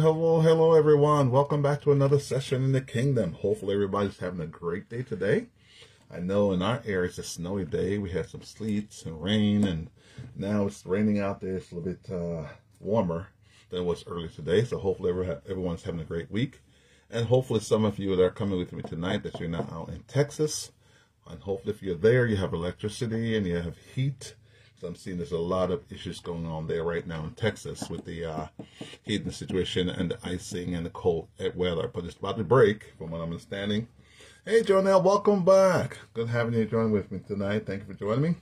hello, hello, everyone. Welcome back to another session in the kingdom. Hopefully, everybody's having a great day today. I know in our area it's a snowy day. We had some sleets and rain, and now it's raining out there. It's a little bit uh, warmer than it was earlier today. So, hopefully, everyone's having a great week. And hopefully, some of you that are coming with me tonight that you're not out in Texas. And hopefully, if you're there, you have electricity and you have heat so I'm seeing there's a lot of issues going on there right now in Texas with the uh, heating situation and the icing and the cold weather. But it's about to break, from what I'm understanding. Hey, Jonelle, welcome back. Good having you join with me tonight. Thank you for joining me.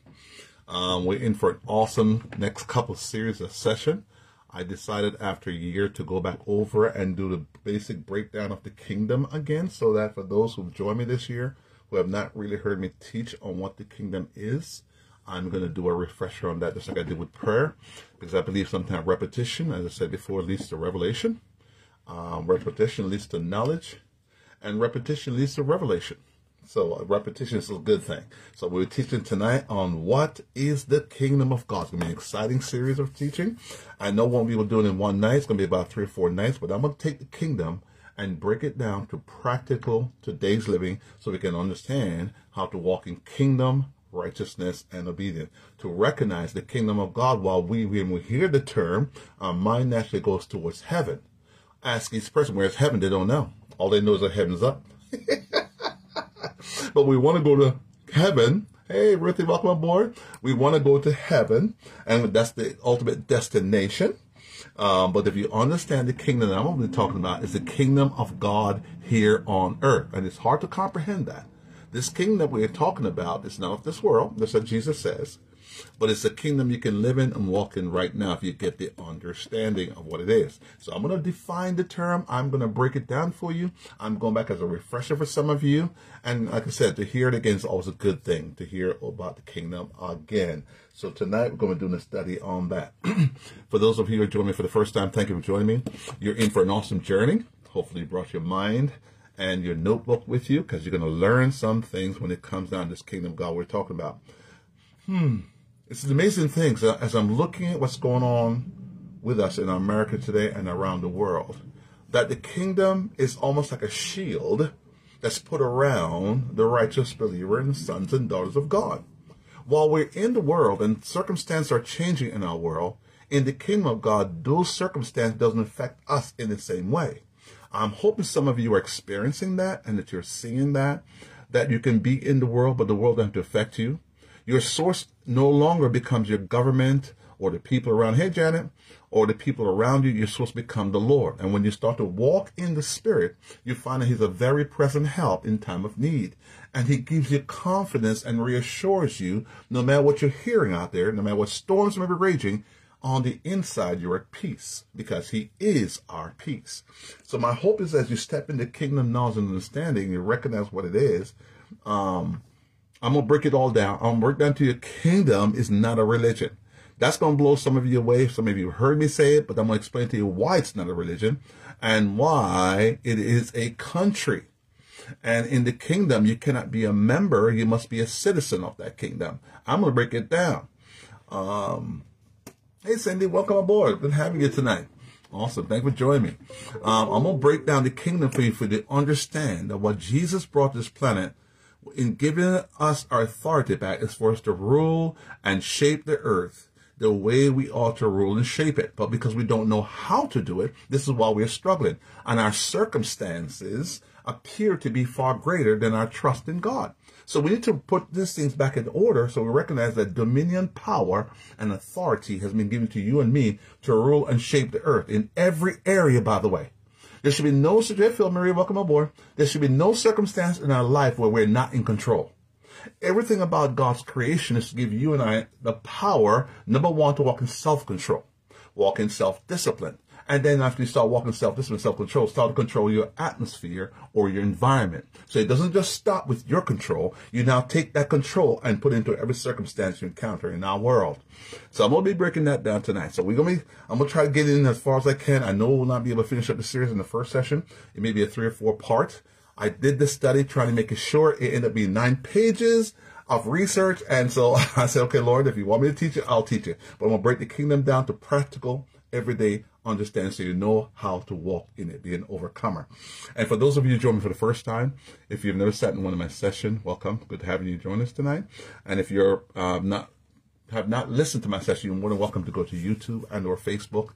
Um, we're in for an awesome next couple series of session. I decided after a year to go back over and do the basic breakdown of the kingdom again, so that for those who've joined me this year, who have not really heard me teach on what the kingdom is, I'm going to do a refresher on that just like I did with prayer because I believe sometimes repetition, as I said before, leads to revelation. Um, repetition leads to knowledge and repetition leads to revelation. So uh, repetition is a good thing. So we're teaching tonight on what is the kingdom of God. It's going to be an exciting series of teaching. I know won't be able to do it in one night. It's going to be about three or four nights, but I'm going to take the kingdom and break it down to practical today's living so we can understand how to walk in kingdom righteousness, and obedience. To recognize the kingdom of God while we, when we hear the term, our mind naturally goes towards heaven. Ask each person, where's heaven? They don't know. All they know is that heaven's up. but we want to go to heaven. Hey, Ruthie, welcome aboard. We want to go to heaven, and that's the ultimate destination. Um, but if you understand the kingdom that I'm be talking about, is the kingdom of God here on earth. And it's hard to comprehend that. This kingdom we're talking about is not of this world. That's what Jesus says. But it's a kingdom you can live in and walk in right now if you get the understanding of what it is. So I'm going to define the term. I'm going to break it down for you. I'm going back as a refresher for some of you. And like I said, to hear it again is always a good thing to hear about the kingdom again. So tonight we're going to do a study on that. for those of you who are joining me for the first time, thank you for joining me. You're in for an awesome journey. Hopefully you brought your mind and your notebook with you because you're going to learn some things when it comes down to this kingdom of God we're talking about. Hmm. It's an amazing thing. So as I'm looking at what's going on with us in America today and around the world, that the kingdom is almost like a shield that's put around the righteous believer and sons and daughters of God. While we're in the world and circumstances are changing in our world, in the kingdom of God, those circumstances doesn't affect us in the same way. I'm hoping some of you are experiencing that and that you're seeing that, that you can be in the world, but the world doesn't affect you. Your source no longer becomes your government or the people around. Hey, Janet, or the people around you, supposed to become the Lord. And when you start to walk in the Spirit, you find that He's a very present help in time of need. And He gives you confidence and reassures you, no matter what you're hearing out there, no matter what storms may be raging, on the inside you're at peace because he is our peace. So my hope is as you step into kingdom knowledge and understanding, you recognize what it is. Um, I'm gonna break it all down. I'm gonna break down to your kingdom is not a religion. That's gonna blow some of you away. Some of you heard me say it, but I'm gonna explain to you why it's not a religion and why it is a country. And in the kingdom, you cannot be a member, you must be a citizen of that kingdom. I'm gonna break it down. Um, Hey, Cindy, welcome aboard. Good having you tonight. Awesome. Thank you for joining me. Um, I'm going to break down the kingdom for you for you to understand that what Jesus brought to this planet in giving us our authority back is for us to rule and shape the earth the way we ought to rule and shape it. But because we don't know how to do it, this is why we're struggling. And our circumstances appear to be far greater than our trust in God. So we need to put these things back in order so we recognize that dominion, power, and authority has been given to you and me to rule and shape the earth in every area, by the way. There should be no, Phil Marie, welcome aboard. There should be no circumstance in our life where we're not in control. Everything about God's creation is to give you and I the power, number one, to walk in self-control, walk in self-discipline, and then after you start walking self-discipline, self-control, start to control your atmosphere or your environment. So it doesn't just stop with your control. You now take that control and put into every circumstance you encounter in our world. So I'm going to be breaking that down tonight. So we're to be, I'm going to try to get in as far as I can. I know we'll not be able to finish up the series in the first session. It may be a three or four part. I did this study trying to make it short. It ended up being nine pages of research. And so I said, okay, Lord, if you want me to teach it, I'll teach it. But I'm going to break the kingdom down to practical, everyday understand so you know how to walk in it, be an overcomer. And for those of you joining for the first time, if you've never sat in one of my sessions, welcome. Good having you join us tonight. And if you're um, not have not listened to my session, you're more than welcome to go to YouTube and or Facebook.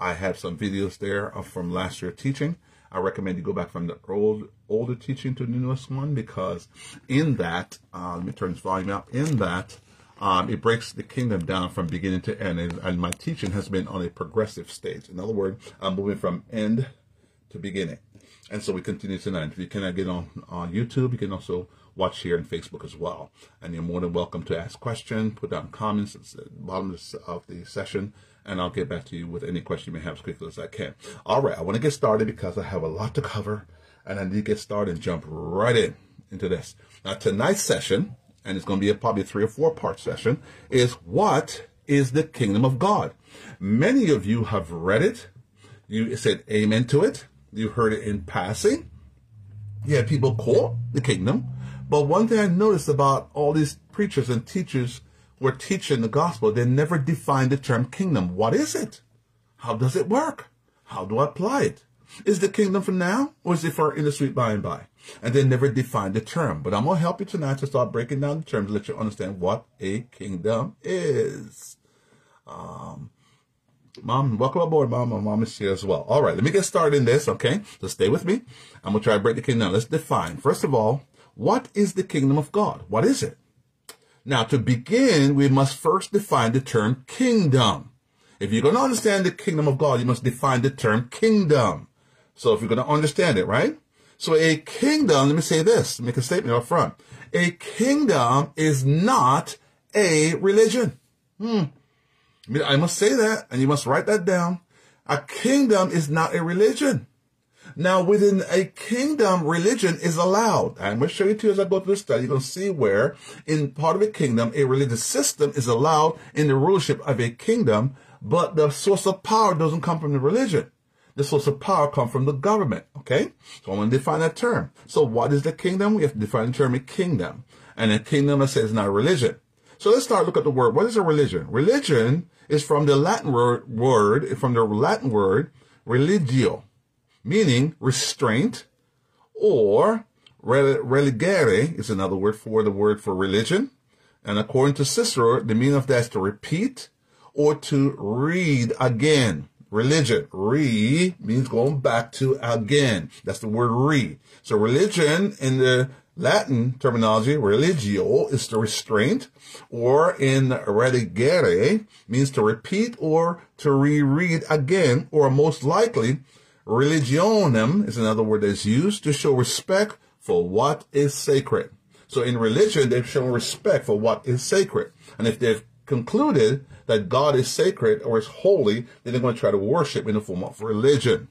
I have some videos there from last year teaching. I recommend you go back from the old older teaching to the newest one because in that, uh, let me turn this volume up. In that, um, it breaks the kingdom down from beginning to end, and, and, my teaching has been on a progressive stage. In other words, I'm moving from end to beginning, and so we continue tonight. If you cannot get on on YouTube, you can also watch here on Facebook as well. And you're more than welcome to ask questions, put down comments at the bottom of the session, and I'll get back to you with any question you may have as quickly as I can. All right, I want to get started because I have a lot to cover, and I need to get started and jump right in into this. Now, tonight's session, and it's going to be a probably three or four part session, is what is the kingdom of God? Many of you have read it. You said amen to it. You heard it in passing. Yeah, people quote the kingdom. But one thing I noticed about all these preachers and teachers who are teaching the gospel, they never define the term kingdom. What is it? How does it work? How do I apply it? Is the kingdom for now or is it for in the sweet by and by? And they never define the term. But I'm going to help you tonight to start breaking down the terms, let you understand what a kingdom is. Um, Mom, welcome aboard, Mom. My mom is here as well. All right, let me get started in this, okay? So stay with me. I'm going to try to break the kingdom. Let's define. First of all, what is the kingdom of God? What is it? Now, to begin, we must first define the term kingdom. If you're going to understand the kingdom of God, you must define the term kingdom. So if you're going to understand it, right? So a kingdom, let me say this, make a statement up front. A kingdom is not a religion. Hmm. I must say that, and you must write that down. A kingdom is not a religion. Now, within a kingdom, religion is allowed. I'm going to show you to as I go through the study. You're going to see where, in part of a kingdom, a religious system is allowed in the rulership of a kingdom, but the source of power doesn't come from the religion. The source of power comes from the government. Okay? So I'm going to define that term. So what is the kingdom? We have to define the term a kingdom. And a kingdom, I say, is not religion. So let's start look at the word. What is a religion? Religion is from the Latin word, word from the Latin word religio, meaning restraint, or religere is another word for the word for religion. And according to Cicero, the meaning of that is to repeat or to read again. Religion, re means going back to again. That's the word re. So religion in the Latin terminology, religio is the restraint, or in religere means to repeat or to reread again, or most likely Religionem is another word that's used to show respect for what is sacred. So in religion, they've shown respect for what is sacred. And if they've concluded that God is sacred or is holy, then they're going to try to worship in the form of religion.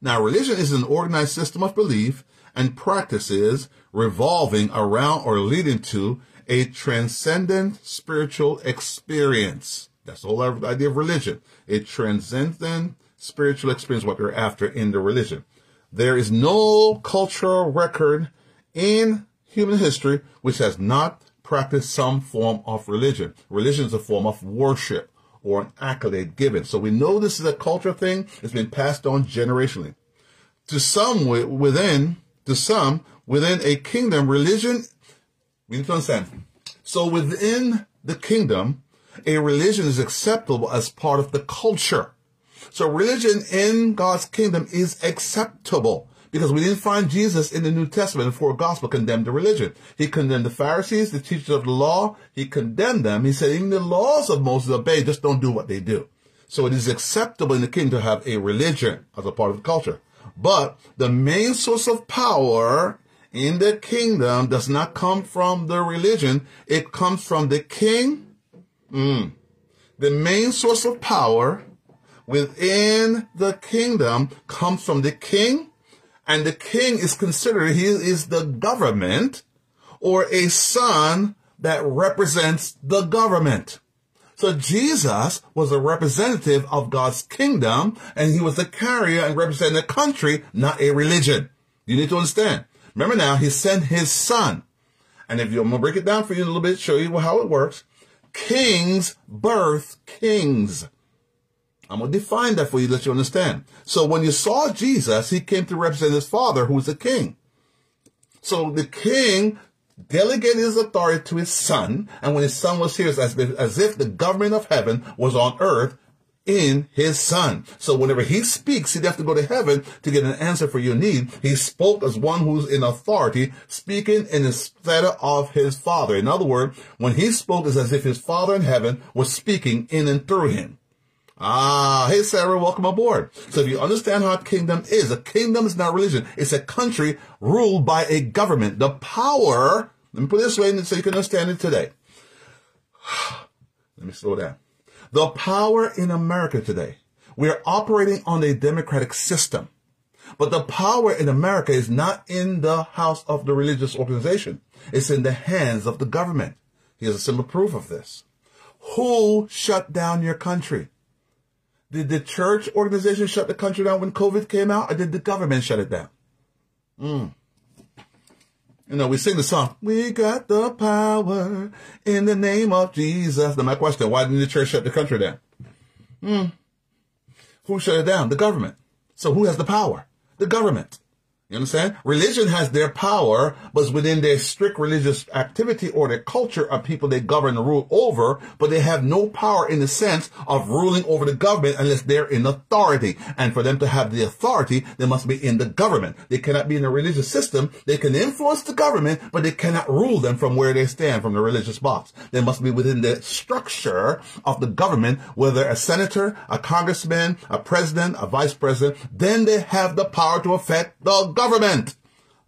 Now, religion is an organized system of belief and practices revolving around or leading to a transcendent spiritual experience. That's the whole idea of religion. A transcendent spiritual experience what they're after in the religion. There is no cultural record in human history which has not practiced some form of religion. Religion is a form of worship or an accolade given. So we know this is a cultural thing. It's been passed on generationally. To some within, to some within a kingdom, religion, we need to understand. So within the kingdom, a religion is acceptable as part of the culture. So religion in God's kingdom is acceptable because we didn't find Jesus in the New Testament, four gospel condemned the religion. He condemned the Pharisees, the teachers of the law. He condemned them. He said, even the laws of Moses obey, just don't do what they do. So it is acceptable in the kingdom to have a religion as a part of the culture. But the main source of power in the kingdom does not come from the religion. It comes from the king. Mm. The main source of power within the kingdom comes from the king, and the king is considered, he is the government, or a son that represents the government. So Jesus was a representative of God's kingdom, and he was a carrier and representing a country, not a religion. You need to understand. Remember now, he sent his son. And if you, I'm going to break it down for you a little bit, show you how it works. Kings birth kings. I'm going to define that for you, let you understand. So when you saw Jesus, he came to represent his father, who's the king. So the king delegated his authority to his son, and when his son was here, as if, as if the government of heaven was on earth in his son. So whenever he speaks, he'd have to go to heaven to get an answer for your need. He spoke as one who's in authority, speaking in the stead of his father. In other words, when he spoke, it's as if his father in heaven was speaking in and through him. Ah, hey Sarah, welcome aboard. So if you understand how a kingdom is, a kingdom is not religion. It's a country ruled by a government. The power, let me put it this way so you can understand it today. Let me slow down. The power in America today, we're operating on a democratic system. But the power in America is not in the house of the religious organization. It's in the hands of the government. Here's a simple proof of this. Who shut down your country? Did the church organization shut the country down when COVID came out, or did the government shut it down? Mm. You know, we sing the song, We got the power in the name of Jesus. Now, my question, why didn't the church shut the country down? Hmm. Who shut it down? The government. So who has the power? The government. You understand? Religion has their power, but within their strict religious activity or their culture of people they govern and rule over, but they have no power in the sense of ruling over the government unless they're in authority. And for them to have the authority, they must be in the government. They cannot be in a religious system. They can influence the government, but they cannot rule them from where they stand from the religious box. They must be within the structure of the government, whether a senator, a congressman, a president, a vice president, then they have the power to affect the government.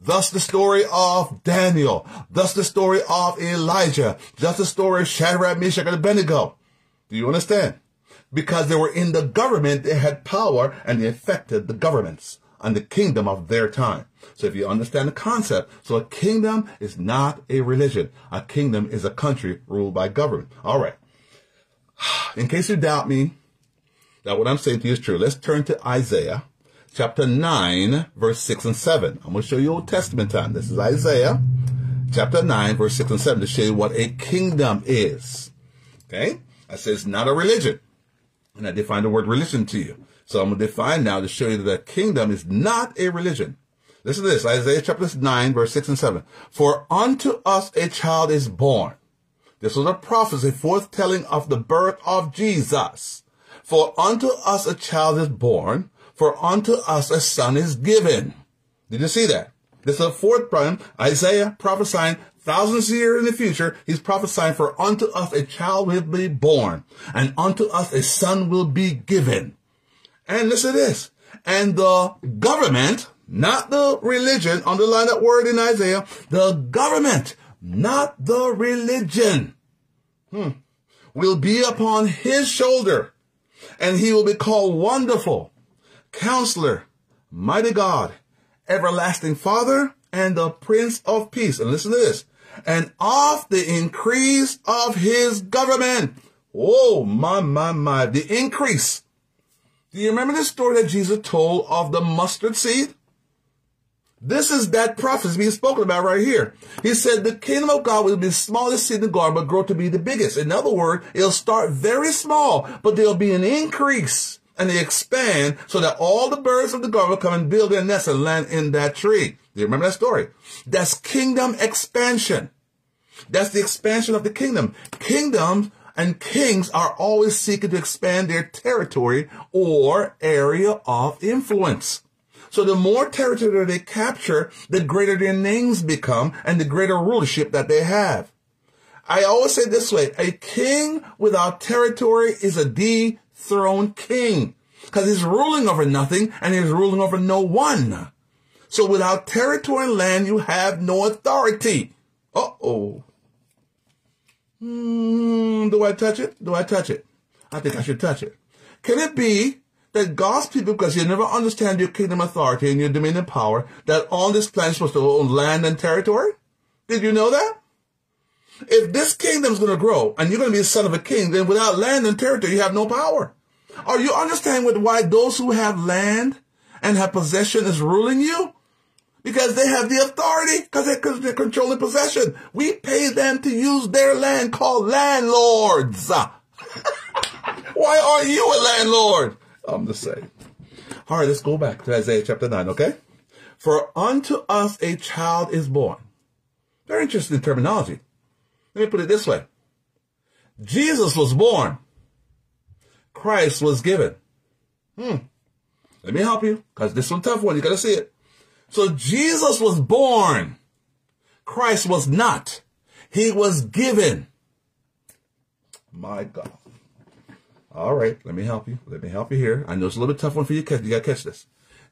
Thus the story of Daniel. Thus the story of Elijah. Just the story of Shadrach, Meshach, and Abednego. Do you understand? Because they were in the government, they had power and they affected the governments and the kingdom of their time. So if you understand the concept, so a kingdom is not a religion. A kingdom is a country ruled by government. All right. In case you doubt me, that what I'm saying to you is true, let's turn to Isaiah chapter 9, verse 6 and 7. I'm going to show you Old Testament time. This is Isaiah chapter 9, verse 6 and 7 to show you what a kingdom is. Okay? I it's not a religion. And I define the word religion to you. So I'm going to define now to show you that a kingdom is not a religion. Listen to this, Isaiah chapter 9, verse 6 and 7. For unto us a child is born. This was a prophecy foretelling of the birth of Jesus. For unto us a child is born, for unto us a son is given. Did you see that? This is the fourth time Isaiah prophesying thousands of years in the future. He's prophesying for unto us a child will be born and unto us a son will be given. And listen to this. And the government, not the religion, underline that word in Isaiah, the government, not the religion, hmm, will be upon his shoulder and he will be called wonderful Counselor, Mighty God, Everlasting Father, and the Prince of Peace. And listen to this. And of the increase of his government. Oh, my, my, my. The increase. Do you remember the story that Jesus told of the mustard seed? This is that prophecy being spoken about right here. He said the kingdom of God will be the smallest seed in the garden, but grow to be the biggest. In other words, it'll start very small, but there'll be an increase and they expand so that all the birds of the garden come and build their nests and land in that tree. Do you remember that story? That's kingdom expansion. That's the expansion of the kingdom. Kingdoms and kings are always seeking to expand their territory or area of influence. So the more territory they capture, the greater their names become and the greater rulership that they have. I always say this way, a king without territory is a D throne king because he's ruling over nothing and he's ruling over no one. So without territory and land, you have no authority. Uh-oh. Hmm, do I touch it? Do I touch it? I think I should touch it. Can it be that God's people, because you never understand your kingdom authority and your dominion power, that on this planet is supposed to own land and territory? Did you know that? If this kingdom is going to grow and you're going to be a son of a king, then without land and territory, you have no power. Are you understanding why those who have land and have possession is ruling you? Because they have the authority, because they're, controlling possession. We pay them to use their land called landlords. Why aren't you a landlord? I'm the same. All right, let's go back to Isaiah chapter 9, okay? For unto us a child is born. Very interesting terminology. Let me put it this way. Jesus was born. Christ was given. Hmm. Let me help you, because this one tough one. You got to see it. So Jesus was born. Christ was not. He was given. My God. All right, let me help you. Let me help you here. I know it's a little bit tough one for you. You got to catch this.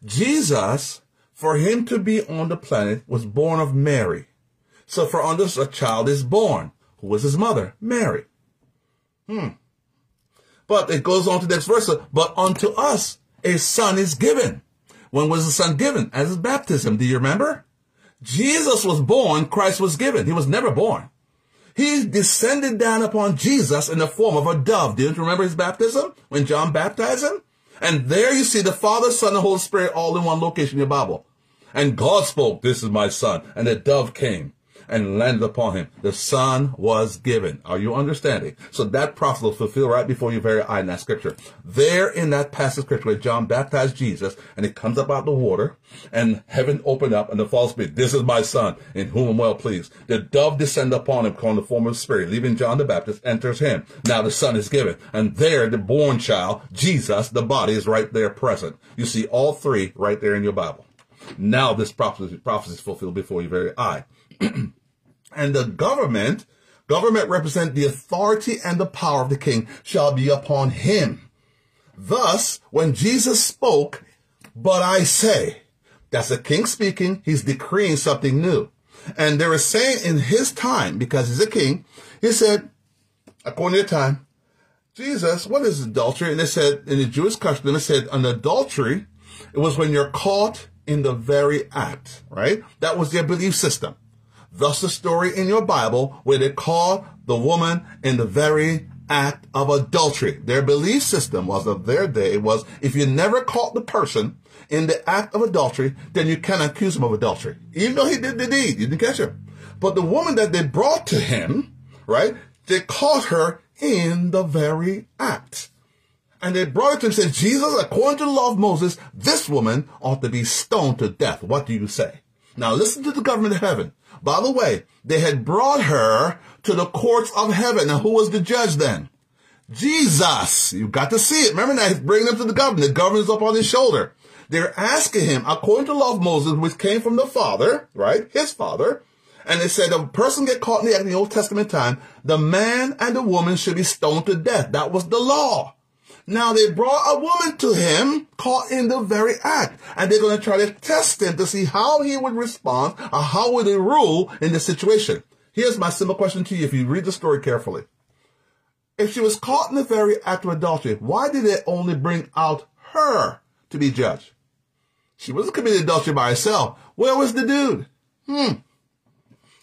Jesus, for him to be on the planet, was born of Mary. So for us, a child is born. Who was his mother? Mary. Hmm. But it goes on to the next verse. But unto us a son is given. When was the son given? As his baptism. Do you remember? Jesus was born, Christ was given. He was never born. He descended down upon Jesus in the form of a dove. Do you remember his baptism when John baptized him? And there you see the Father, Son, and Holy Spirit all in one location in your Bible. And God spoke, this is my son. And the dove came and landed upon him. The son was given. Are you understanding? So that prophecy will fulfill right before your very eye in that scripture. There in that passage scripture where John baptized Jesus and he comes up out the water and heaven opened up and the false spirit, this is my son in whom I'm well pleased. The dove descended upon him calling the form of spirit, leaving John the Baptist, enters him. Now the son is given. And there the born child, Jesus, the body is right there present. You see all three right there in your Bible. Now this prophecy, prophecy is fulfilled before your very eye. And the government, government represent the authority and the power of the king shall be upon him. Thus, when Jesus spoke, but I say, that's the king speaking, he's decreeing something new. And they were saying in his time, because he's a king, he said, according to time, Jesus, what is adultery? And they said, in the Jewish custom, they said, an adultery, it was when you're caught in the very act, right? That was their belief system. Thus the story in your Bible where they caught the woman in the very act of adultery. Their belief system was of their day was if you never caught the person in the act of adultery, then you cannot accuse him of adultery. Even though he did the deed, you didn't catch her. But the woman that they brought to him, right, they caught her in the very act. And they brought it to him and said, Jesus, according to the law of Moses, this woman ought to be stoned to death. What do you say? Now listen to the government of heaven. By the way, they had brought her to the courts of heaven. Now, who was the judge then? Jesus. You've got to see it. Remember that. he's bringing them to the governor. The governor's up on his shoulder. They're asking him, according to the law of Moses, which came from the father, right? His father. And they said, a person get caught in the act in the Old Testament time, the man and the woman should be stoned to death. That was the law. Now they brought a woman to him caught in the very act, and they're going to try to test him to see how he would respond or how would he rule in this situation. Here's my simple question to you if you read the story carefully. If she was caught in the very act of adultery, why did it only bring out her to be judged? She wasn't committing adultery by herself. Where was the dude? Hmm.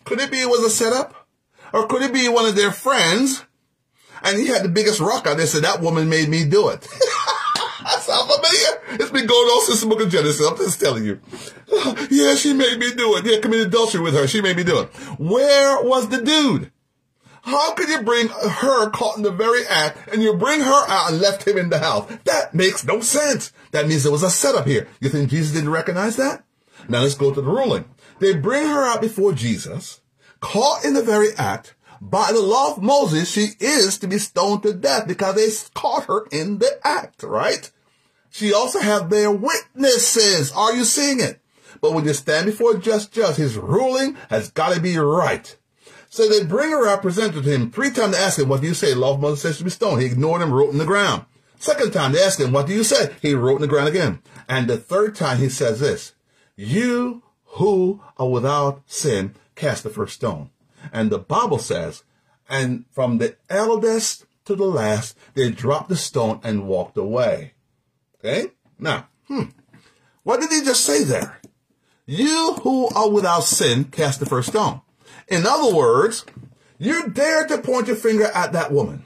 Could it be it was a setup? Or could it be one of their friends and he had the biggest rock on. there. Said that woman made me do it. I sound familiar? It's been going on since the book of Genesis. I'm just telling you. yeah, she made me do it. Yeah, committed adultery with her. She made me do it. Where was the dude? How could you bring her caught in the very act and you bring her out and left him in the house? That makes no sense. That means there was a setup here. You think Jesus didn't recognize that? Now let's go to the ruling. They bring her out before Jesus, caught in the very act, by the law of Moses, she is to be stoned to death because they caught her in the act, right? She also have their witnesses. Are you seeing it? But when you stand before a just judge, his ruling has got to be right. So they bring her up, presented to him three times to ask him, what do you say? Law of Moses says to be stoned. He ignored him, wrote in the ground. Second time they asked him, what do you say? He wrote in the ground again. And the third time he says this, you who are without sin, cast the first stone. And the Bible says, and from the eldest to the last, they dropped the stone and walked away. Okay? Now, hmm, what did he just say there? You who are without sin, cast the first stone. In other words, you dare to point your finger at that woman.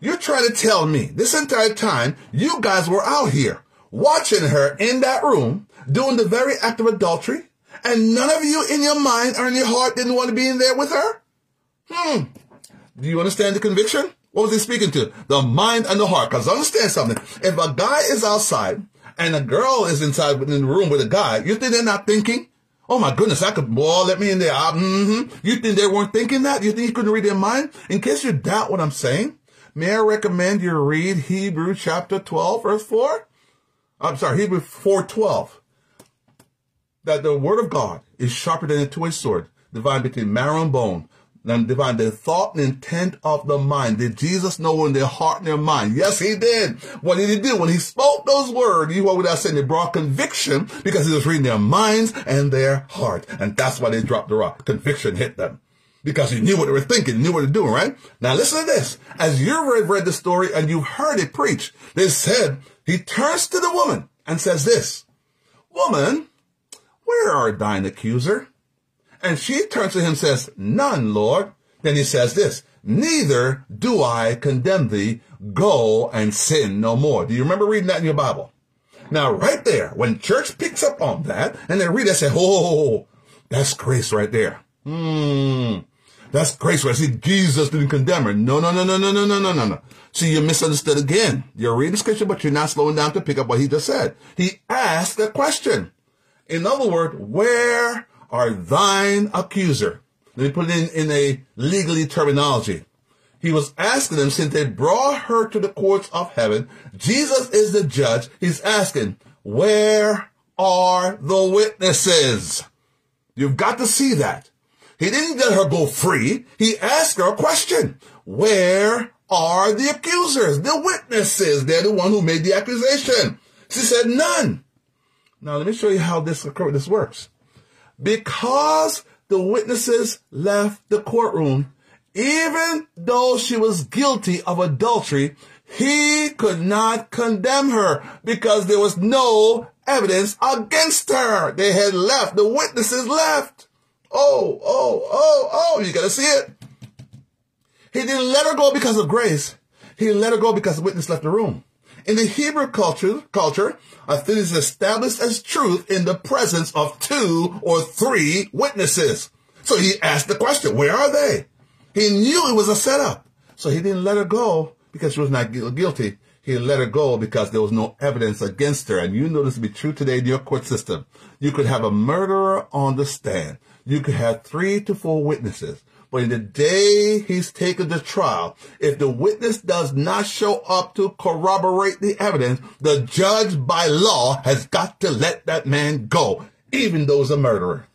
You're trying to tell me this entire time you guys were out here watching her in that room doing the very act of adultery and none of you in your mind or in your heart didn't want to be in there with her? Hmm. Do you understand the conviction? What was he speaking to? The mind and the heart. Because understand something. If a guy is outside and a girl is inside in the room with a guy, you think they're not thinking? Oh my goodness, I could, boy, let me in there. Uh, mm-hmm. You think they weren't thinking that? You think you couldn't read their mind? In case you doubt what I'm saying, may I recommend you read Hebrew chapter 12, verse 4? I'm sorry, Hebrew 4.12. That the word of God is sharper than a two-edged sword, divided between marrow and bone, and divine the thought and intent of the mind. Did Jesus know in their heart and their mind? Yes, he did. What did he do? When he spoke those words, you what would I say? They brought conviction because he was reading their minds and their heart. And that's why they dropped the rock. Conviction hit them. Because he knew what they were thinking, knew what they were doing, right? Now listen to this. As you've read the story and you've heard it preached, they said, he turns to the woman and says this, Woman, where are thine accuser? And she turns to him and says, None, Lord. Then he says this, Neither do I condemn thee. Go and sin no more. Do you remember reading that in your Bible? Now, right there, when church picks up on that and they read it, say, Oh, that's grace right there. Hmm. That's grace right. See, Jesus didn't condemn her. No, no, no, no, no, no, no, no, no, no. See, you misunderstood again. You're reading scripture, but you're not slowing down to pick up what he just said. He asked a question. In other words, where are thine accuser. Let me put it in, in a legally terminology. He was asking them, since they brought her to the courts of heaven, Jesus is the judge. He's asking, where are the witnesses? You've got to see that. He didn't let her go free. He asked her a question. Where are the accusers? The witnesses. They're the one who made the accusation. She said none. Now let me show you how this, this works because the witnesses left the courtroom, even though she was guilty of adultery, he could not condemn her because there was no evidence against her. They had left. The witnesses left. Oh, oh, oh, oh, you gotta see it. He didn't let her go because of grace. He let her go because the witness left the room. In the Hebrew culture, culture, a thing is established as truth in the presence of two or three witnesses. So he asked the question, where are they? He knew it was a setup. So he didn't let her go because she was not guilty. He let her go because there was no evidence against her. And you know this to be true today in your court system. You could have a murderer on the stand. You could have three to four witnesses. But in the day he's taken to trial, if the witness does not show up to corroborate the evidence, the judge by law has got to let that man go, even though he's a murderer.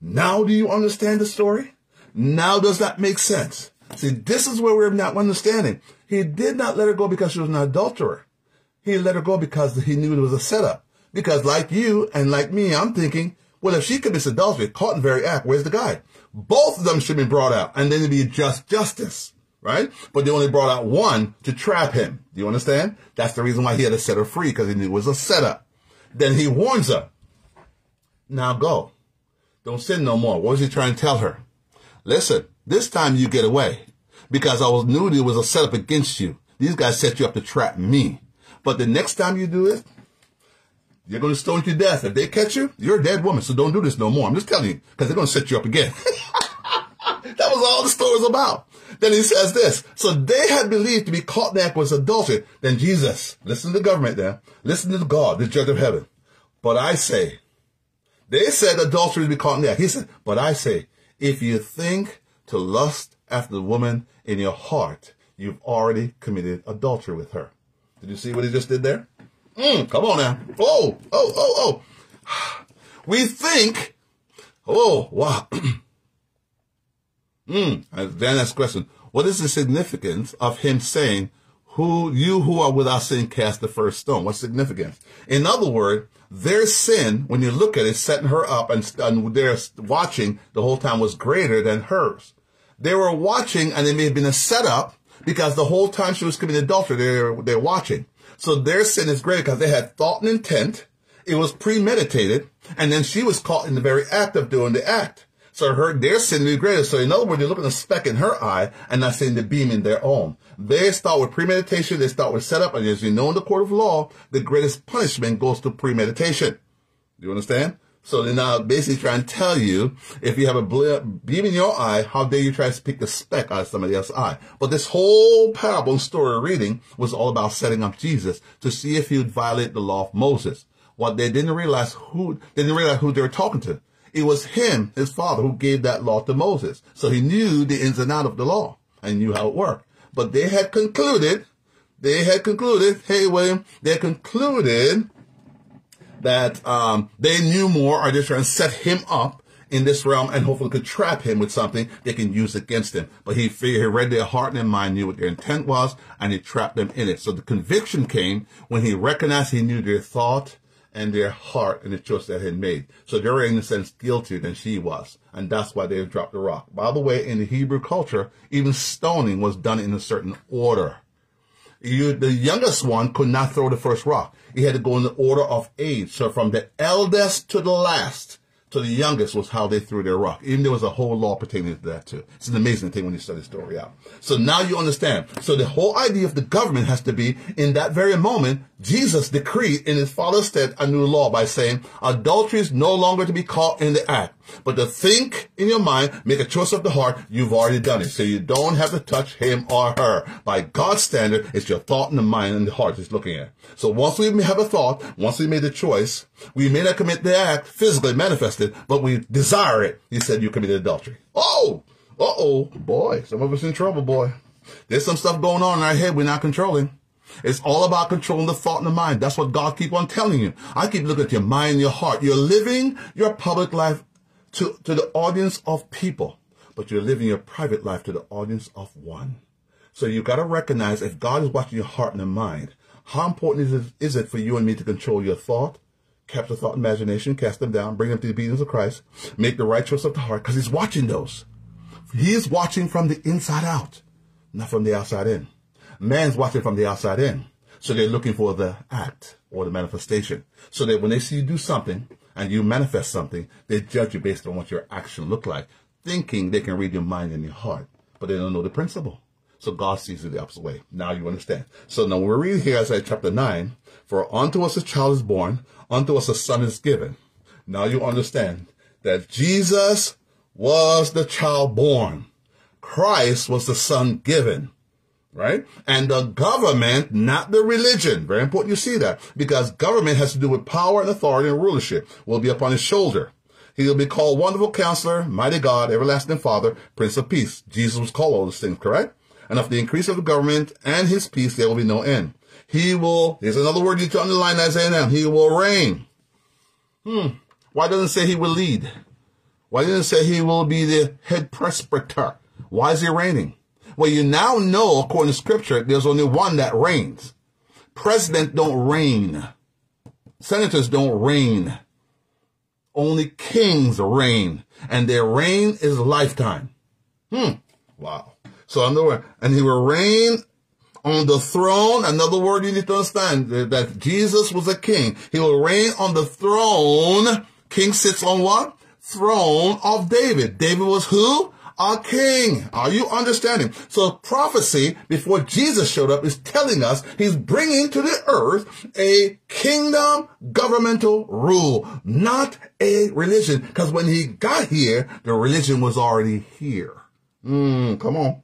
Now do you understand the story? Now does that make sense? See, this is where we're not understanding. He did not let her go because she was an adulterer. He let her go because he knew it was a setup. Because like you and like me, I'm thinking, well, if she commits adultery, caught in very act, where's the guy? Both of them should be brought out and then it'd be just justice, right? But they only brought out one to trap him. Do you understand? That's the reason why he had to set her free because he knew it was a setup. Then he warns her. Now go. Don't sin no more. What was he trying to tell her? Listen, this time you get away because I was knew it was a setup against you. These guys set you up to trap me. But the next time you do it, you're going to stone to death. If they catch you, you're a dead woman. So don't do this no more. I'm just telling you because they're going to set you up again. that was all the story was about. Then he says this. So they had believed to be caught in was adultery. Then Jesus, listen to the government there. Listen to God, the judge of heaven. But I say, they said adultery to be caught in. He said, but I say, if you think to lust after the woman in your heart, you've already committed adultery with her. Did you see what he just did there? Mm, come on now. Oh, oh, oh, oh. We think, oh, wow. mm, then next question. What is the significance of him saying, who, you who are without sin cast the first stone? What's significance? In other words, their sin, when you look at it, setting her up and, and they're watching the whole time was greater than hers. They were watching and it may have been a setup because the whole time she was committing adultery, they're, they're watching. So their sin is greater because they had thought and intent. It was premeditated. And then she was caught in the very act of doing the act. So her, their sin is greater. So in other words, they're looking at a speck in her eye and not seeing the beam in their own. They start with premeditation. They start with setup. And as you know in the court of law, the greatest punishment goes to premeditation. Do you understand? So they're now basically trying to tell you, if you have a beam in your eye, how dare you try to pick the speck out of somebody else's eye? But this whole parable and story reading was all about setting up Jesus to see if he would violate the law of Moses. What they didn't realize who, they didn't realize who they were talking to. It was him, his father, who gave that law to Moses. So he knew the ins and out of the law and knew how it worked. But they had concluded, they had concluded, hey William, they concluded that um, they knew more or they're trying to set him up in this realm and hopefully could trap him with something they can use against him. But he he read their heart and their mind, knew what their intent was, and he trapped them in it. So the conviction came when he recognized he knew their thought and their heart and the choice they had made. So they were in a sense guiltier than she was. And that's why they dropped the rock. By the way, in the Hebrew culture, even stoning was done in a certain order. You, the youngest one could not throw the first rock. He had to go in the order of age. So from the eldest to the last to the youngest was how they threw their rock. Even there was a whole law pertaining to that too. It's an amazing thing when you study the story out. So now you understand. So the whole idea of the government has to be in that very moment, Jesus decreed in his father's stead a new law by saying adultery is no longer to be caught in the act. But to think in your mind, make a choice of the heart, you've already done it. So you don't have to touch him or her. By God's standard, it's your thought and the mind and the heart is looking at. So once we have a thought, once we made a choice, we may not commit the act physically manifested, but we desire it. He said you committed adultery. Oh, uh-oh, boy, some of us in trouble, boy. There's some stuff going on in our head we're not controlling. It's all about controlling the thought and the mind. That's what God keep on telling you. I keep looking at your mind, your heart. You're living your public life to, to the audience of people, but you're living your private life to the audience of one. So you've got to recognize if God is watching your heart and mind, how important is it, is it for you and me to control your thought, capture thought and imagination, cast them down, bring them to the obedience of Christ, make the right choice of the heart, because he's watching those. He is watching from the inside out, not from the outside in. Man's watching from the outside in. So they're looking for the act or the manifestation. So that when they see you do something, and you manifest something, they judge you based on what your action look like, thinking they can read your mind and your heart, but they don't know the principle. So God sees it the opposite way. Now you understand. So now we're reading here Isaiah chapter 9, for unto us a child is born, unto us a son is given. Now you understand that Jesus was the child born. Christ was the son given right? And the government, not the religion. Very important you see that because government has to do with power and authority and rulership will be upon his shoulder. He will be called Wonderful Counselor, Mighty God, Everlasting Father, Prince of Peace. Jesus was called all those things, correct? And of the increase of the government and his peace, there will be no end. He will, here's another word you need to underline Isaiah now. He will reign. Hmm. Why doesn't it say he will lead? Why doesn't it say he will be the head presbyter? Why is he reigning? Well, you now know, according to scripture, there's only one that reigns. President don't reign. Senators don't reign. Only kings reign. And their reign is lifetime. Hmm. Wow. So another and he will reign on the throne. Another word you need to understand that Jesus was a king. He will reign on the throne. King sits on what? Throne of David. David was who? A king. Are you understanding? So prophecy before Jesus showed up is telling us he's bringing to the earth a kingdom governmental rule, not a religion. Because when he got here, the religion was already here. Mm, come on.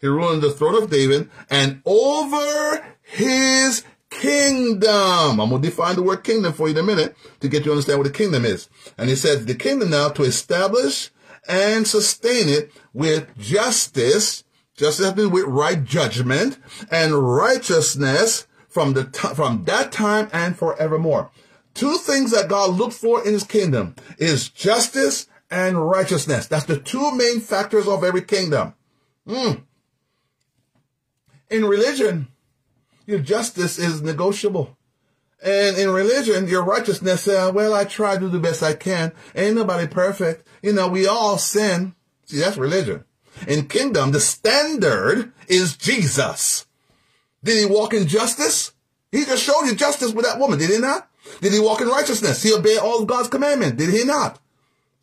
He ruled the throne of David and over his kingdom. I'm going to define the word kingdom for you in a minute to get you to understand what a kingdom is. And he says the kingdom now to establish and sustain it with justice, justice with right judgment and righteousness from the t- from that time and forevermore. Two things that God looked for in his kingdom is justice and righteousness. That's the two main factors of every kingdom. Mm. In religion, your justice is negotiable. And in religion, your righteousness, uh, well, I try to do the best I can. Ain't nobody perfect. You know, we all sin. See, that's religion. In kingdom, the standard is Jesus. Did he walk in justice? He just showed you justice with that woman, did he not? Did he walk in righteousness? He obeyed all of God's commandments, did he not?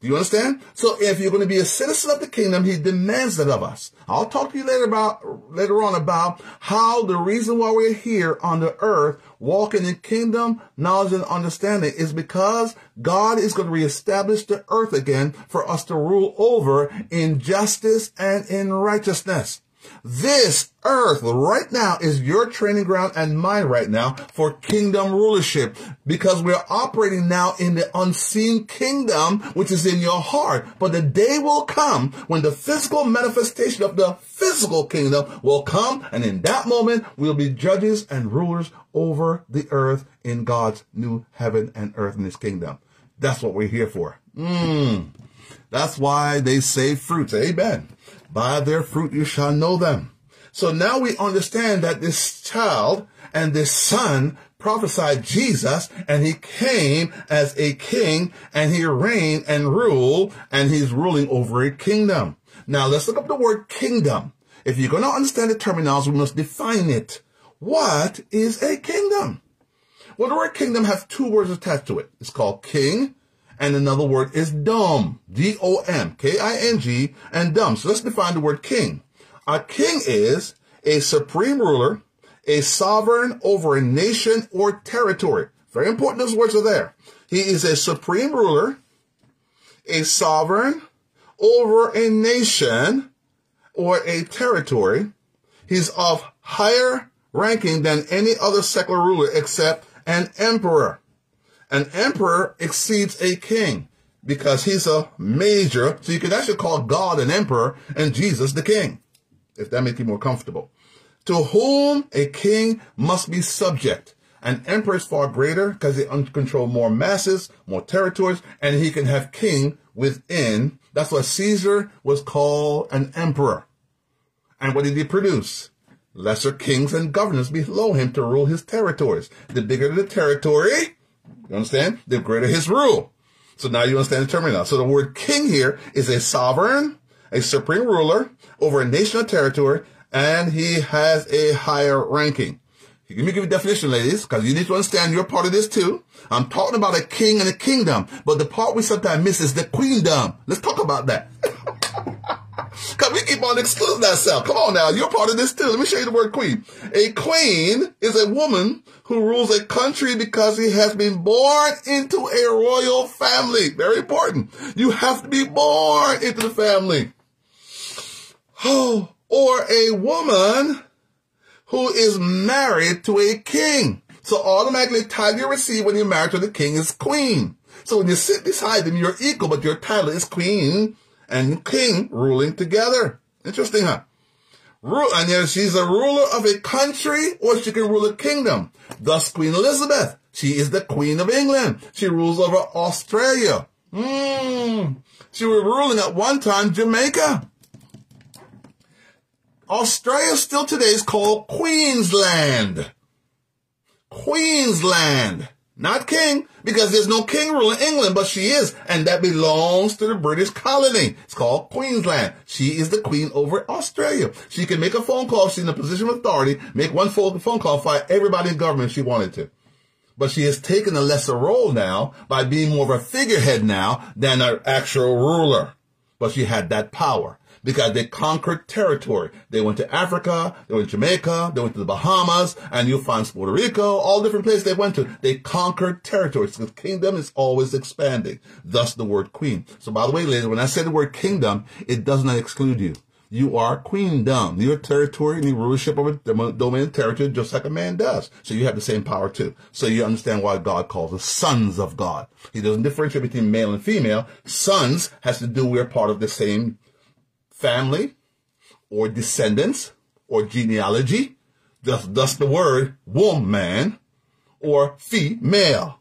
Do you understand? So if you're going to be a citizen of the kingdom, he demands that of us. I'll talk to you later about, later on about how the reason why we're here on the earth, walking in kingdom, knowledge and understanding is because God is going to reestablish the earth again for us to rule over in justice and in righteousness. This earth right now is your training ground and mine right now for kingdom rulership because we're operating now in the unseen kingdom, which is in your heart. But the day will come when the physical manifestation of the physical kingdom will come. And in that moment, we'll be judges and rulers over the earth in God's new heaven and earth in his kingdom. That's what we're here for. Mm. That's why they say fruits. Amen. By their fruit you shall know them. So now we understand that this child and this son prophesied Jesus and he came as a king and he reigned and ruled and he's ruling over a kingdom. Now let's look up the word kingdom. If you're going to understand the terminology, we must define it. What is a kingdom? Well, the word kingdom has two words attached to it. It's called king and another word is dom, D-O-M, K-I-N-G, and dom. So let's define the word king. A king is a supreme ruler, a sovereign over a nation or territory. Very important those words are there. He is a supreme ruler, a sovereign over a nation or a territory. He's of higher ranking than any other secular ruler except an emperor. An emperor exceeds a king because he's a major. So you could actually call God an emperor and Jesus the king, if that makes you more comfortable. To whom a king must be subject. An emperor is far greater because he can control more masses, more territories, and he can have king within. That's why Caesar was called an emperor. And what did he produce? Lesser kings and governors below him to rule his territories. The bigger the territory, you understand? The greater his rule. So now you understand the terminology. So the word king here is a sovereign, a supreme ruler over a nation or territory, and he has a higher ranking. Let me give you a definition, ladies, because you need to understand you're part of this too. I'm talking about a king and a kingdom, but the part we sometimes miss is the queendom. Let's talk about that. Because we keep on excluding ourselves. Come on now, you're part of this too. Let me show you the word queen. A queen is a woman who rules a country because he has been born into a royal family. Very important. You have to be born into the family. Oh, or a woman who is married to a king. So automatically the title you receive when you're married to the king is queen. So when you sit beside them, you're equal, but your title is queen and king ruling together. Interesting, huh? Rule, and then she's a ruler of a country or she can rule a kingdom. Thus Queen Elizabeth. She is the Queen of England. She rules over Australia. Hmm. She was ruling at one time Jamaica. Australia still today is called Queensland. Queensland. Not king, because there's no king ruling England, but she is, and that belongs to the British colony. It's called Queensland. She is the queen over Australia. She can make a phone call. She's in a position of authority, make one phone call, fire everybody in government she wanted to. But she has taken a lesser role now by being more of a figurehead now than an actual ruler. But she had that power because they conquered territory. They went to Africa, they went to Jamaica, they went to the Bahamas, and you find Puerto Rico, all different places they went to. They conquered territories. The kingdom is always expanding. Thus the word queen. So by the way, ladies, when I say the word kingdom, it does not exclude you. You are queendom. Your territory and your rulership over domain territory just like a man does. So you have the same power too. So you understand why God calls us sons of God. He doesn't differentiate between male and female. Sons has to do, we're part of the same family or descendants or genealogy. Just thus the word woman or female.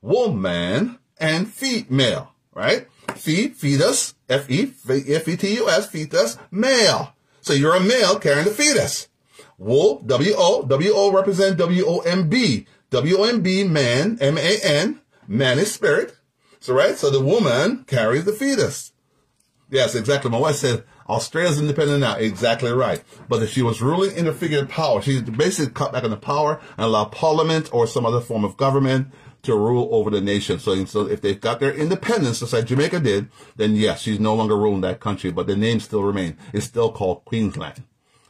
Woman and female, right? Fe, fetus, F-E, F-E-T-U-S, fetus, male. So you're a male carrying the fetus. Wo, W-O, W-O represent W-O-M-B. W-O-M-B, man, M-A-N, man is spirit. So right, so the woman carries the fetus. Yes, exactly. My wife said Australia's independent now. Exactly right. But if she was ruling in figure of power, she basically cut back on the power and allow parliament or some other form of government to rule over the nation. So, so if they've got their independence, just like Jamaica did, then yes, she's no longer ruling that country, but the name still remains. It's still called Queensland.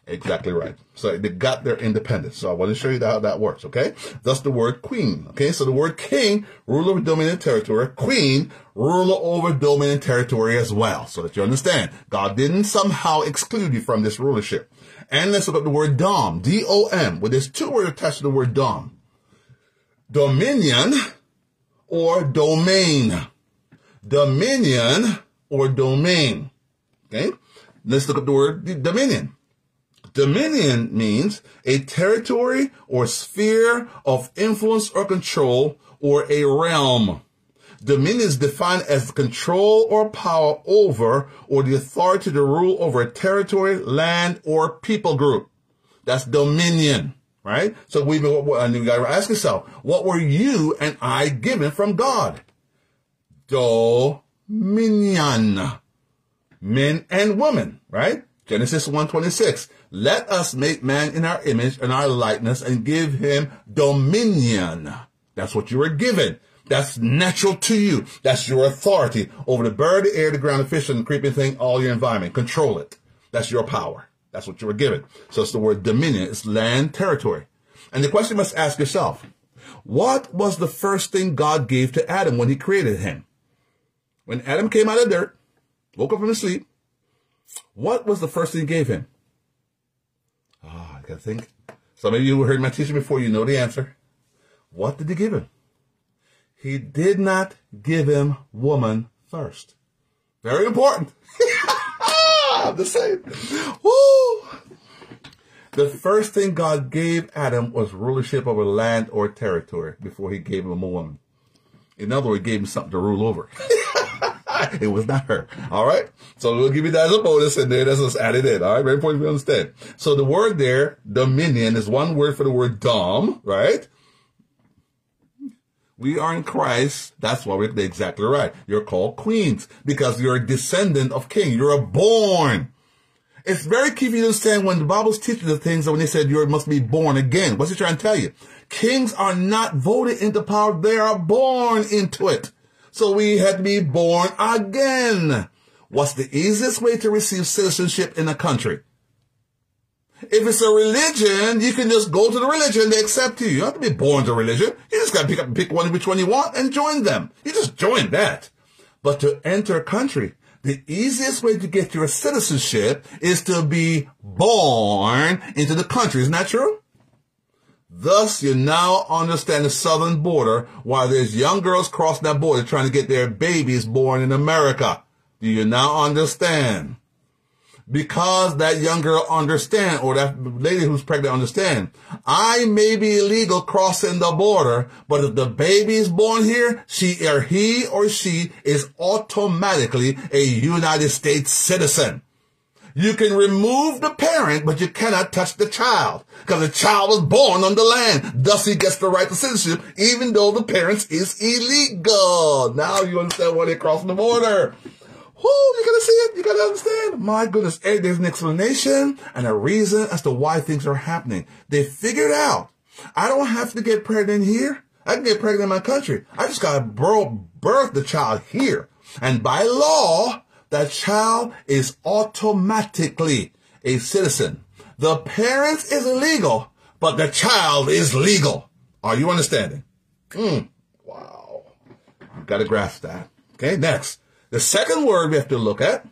Exactly right. So they got their independence. So I want to show you how that works, okay? Thus the word queen, okay? So the word king, ruler of dominion territory, queen, ruler over dominion territory as well. So that you understand, God didn't somehow exclude you from this rulership. And let's look up the word dom, D-O-M, where there's two words attached to the word dom. Dominion or domain. Dominion or domain. Okay? Let's look up the word dominion. Dominion means a territory or sphere of influence or control or a realm. Dominion is defined as control or power over or the authority to rule over a territory, land, or people group. That's dominion, right? So we've been, you gotta ask yourself, what were you and I given from God? Dominion. Men and women, right? Genesis 126. Let us make man in our image and our likeness and give him dominion. That's what you were given. That's natural to you. That's your authority over the bird, the air, the ground, the fish, and the creeping thing, all your environment. Control it. That's your power. That's what you were given. So it's the word dominion. It's land territory. And the question you must ask yourself, what was the first thing God gave to Adam when he created him? When Adam came out of dirt, woke up from his sleep, what was the first thing he gave him? I think. Some of you heard my teaching before, you know the answer. What did he give him? He did not give him woman first. Very important. I'm just saying. Woo! The first thing God gave Adam was rulership over land or territory before he gave him a woman. In other words, he gave him something to rule over. it was not her. All right. So we'll give you that as a bonus and then that's just added in. All right. Very important to understand. So the word there, dominion, is one word for the word dom, right? We are in Christ. That's why we're exactly right. You're called queens because you're a descendant of king. You're a born. It's very key for you to understand when the Bible's teaching the things that when they said you must be born again. What's it trying to tell you? Kings are not voted into power. They are born into it. So we had to be born again. What's the easiest way to receive citizenship in a country? If it's a religion, you can just go to the religion, they accept you. You don't have to be born to religion. You just gotta pick up pick one which one you want and join them. You just join that. But to enter a country, the easiest way to get your citizenship is to be born into the country. Isn't that true? Thus, you now understand the southern border why there's young girls crossing that border trying to get their babies born in America. Do you now understand? Because that young girl understand, or that lady who's pregnant understand, I may be illegal crossing the border, but if the baby is born here, she or he or she is automatically a United States citizen. You can remove the parent, but you cannot touch the child because the child was born on the land. Thus, he gets the right to citizenship, even though the parents is illegal. Now you understand why they're crossing the border. Whoo, you gotta see it. You gotta understand. My goodness. Hey, there's an explanation and a reason as to why things are happening. They figured out. I don't have to get pregnant here. I can get pregnant in my country. I just gotta birth the child here. And by law, that child is automatically a citizen. The parent is illegal, but the child is legal. Are you understanding? Mm. Wow. You gotta grasp that. Okay, next. The second word we have to look at,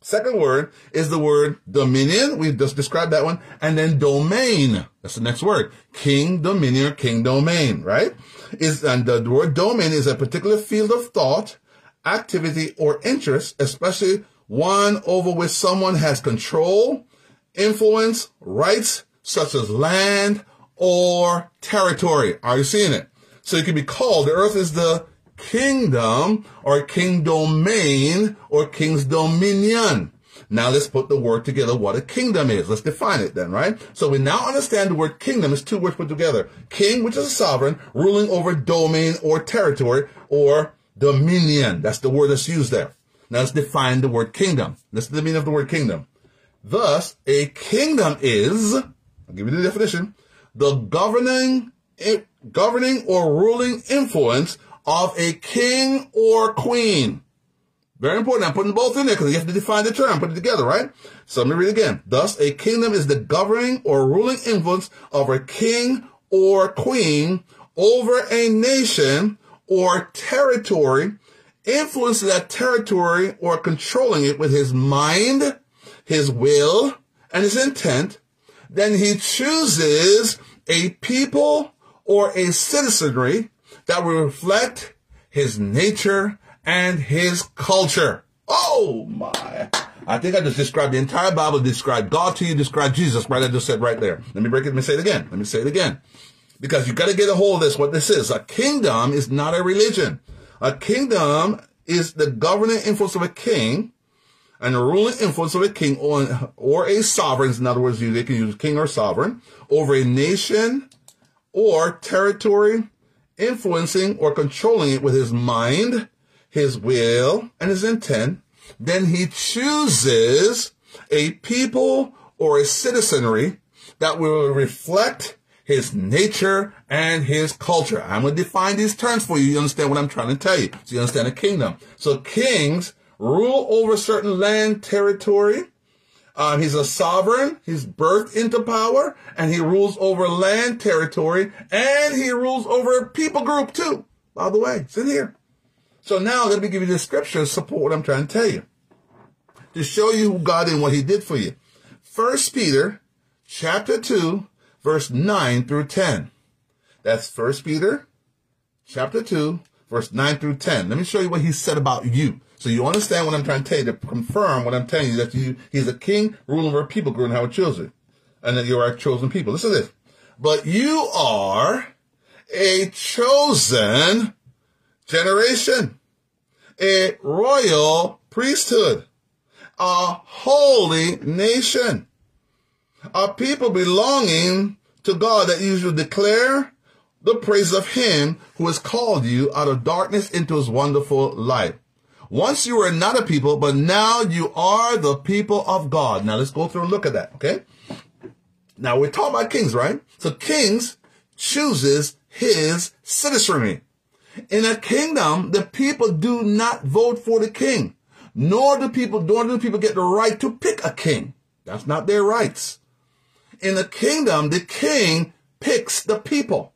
second word is the word dominion. We just described that one. And then domain. That's the next word. King, dominion, king, domain, right? Is, and the word domain is a particular field of thought activity, or interest, especially one over which someone has control, influence, rights, such as land or territory. Are you seeing it? So it can be called, the earth is the kingdom or king domain or king's dominion. Now let's put the word together what a kingdom is. Let's define it then, right? So we now understand the word kingdom is two words put together. King, which is a sovereign, ruling over domain or territory, or Dominion. That's the word that's used there. Now let's define the word kingdom. This is the meaning of the word kingdom. Thus, a kingdom is, I'll give you the definition, the governing eh, governing or ruling influence of a king or queen. Very important. I'm putting both in there because you have to define the term, put it together, right? So let me read again. Thus, a kingdom is the governing or ruling influence of a king or queen over a nation or territory, influencing that territory or controlling it with his mind, his will, and his intent. Then he chooses a people or a citizenry that will reflect his nature and his culture. Oh my. I think I just described the entire Bible, described God to you, described Jesus, right? I just said right there. Let me break it, let me say it again. Let me say it again. Because you gotta get a hold of this, what this is. A kingdom is not a religion. A kingdom is the governing influence of a king and the ruling influence of a king or, or a sovereign. In other words, they can use king or sovereign over a nation or territory, influencing or controlling it with his mind, his will, and his intent, then he chooses a people or a citizenry that will reflect his nature and his culture. I'm going to define these terms for you. You understand what I'm trying to tell you. So you understand a kingdom. So kings rule over certain land territory. Um, he's a sovereign. He's birthed into power and he rules over land territory and he rules over a people group too. By the way, it's in here. So now let me give you the scripture to support what I'm trying to tell you. To show you who God and what he did for you. First Peter chapter 2, verse 9 through 10. That's First Peter chapter 2, verse 9 through 10. Let me show you what he said about you. So you understand what I'm trying to tell you, to confirm what I'm telling you, that you, he's a king ruling over people, growing how it chosen. And that you are a chosen people. Listen to this. But you are a chosen generation, a royal priesthood, a holy nation, a people belonging to God that you should declare the praise of him who has called you out of darkness into his wonderful light. Once you were not a people, but now you are the people of God. Now let's go through and look at that, okay? Now we're talking about kings, right? So kings chooses his citizenry. In a kingdom, the people do not vote for the king, nor do people, nor do the people get the right to pick a king. That's not their rights. In a kingdom, the king picks the people.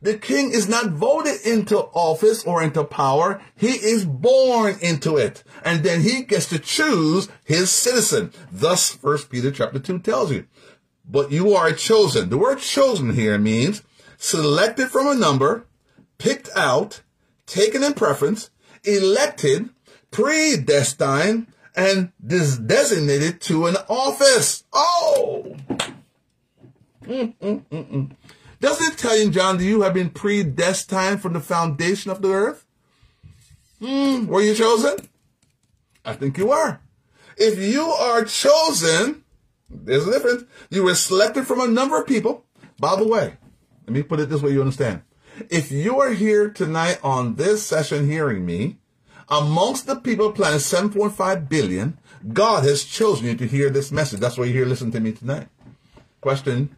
The king is not voted into office or into power. He is born into it. And then he gets to choose his citizen. Thus, First Peter chapter 2 tells you. But you are chosen. The word chosen here means selected from a number, picked out, taken in preference, elected, predestined, and designated to an office. Oh! Mm-mm-mm-mm. Doesn't it tell you, John, that you have been predestined from the foundation of the earth? Hmm, were you chosen? I think you were. If you are chosen, there's a difference. You were selected from a number of people. By the way, let me put it this way you understand. If you are here tonight on this session hearing me, amongst the people planet 7.5 billion, God has chosen you to hear this message. That's why you're here listening to me tonight. Question,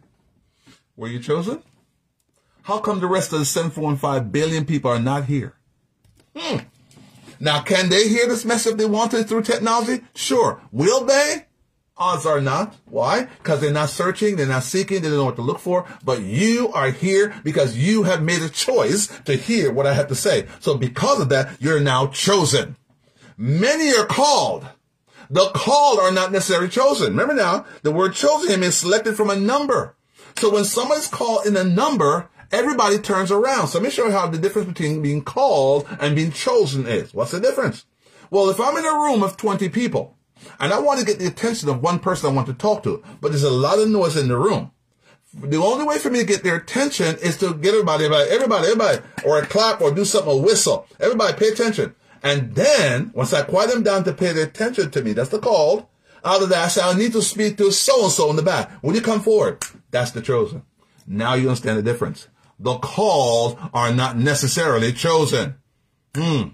were you chosen? How come the rest of the 7.5 billion people are not here? Hmm. Now, can they hear this message if they want to through technology? Sure. Will they? Odds are not. Why? Because they're not searching, they're not seeking, they don't know what to look for. But you are here because you have made a choice to hear what I have to say. So because of that, you're now chosen. Many are called. The called are not necessarily chosen. Remember now, the word chosen means selected from a number. So when someone's called in a number, everybody turns around. So let me show you how the difference between being called and being chosen is. What's the difference? Well, if I'm in a room of 20 people and I want to get the attention of one person I want to talk to, but there's a lot of noise in the room. The only way for me to get their attention is to get everybody, everybody, everybody, everybody, or a clap or do something, a whistle. Everybody pay attention. And then, once I quiet them down to pay their attention to me, that's the call. Out of that, I say, I need to speak to so-and-so in the back. Will you come forward? That's the chosen. Now you understand the difference the called are not necessarily chosen. Hmm.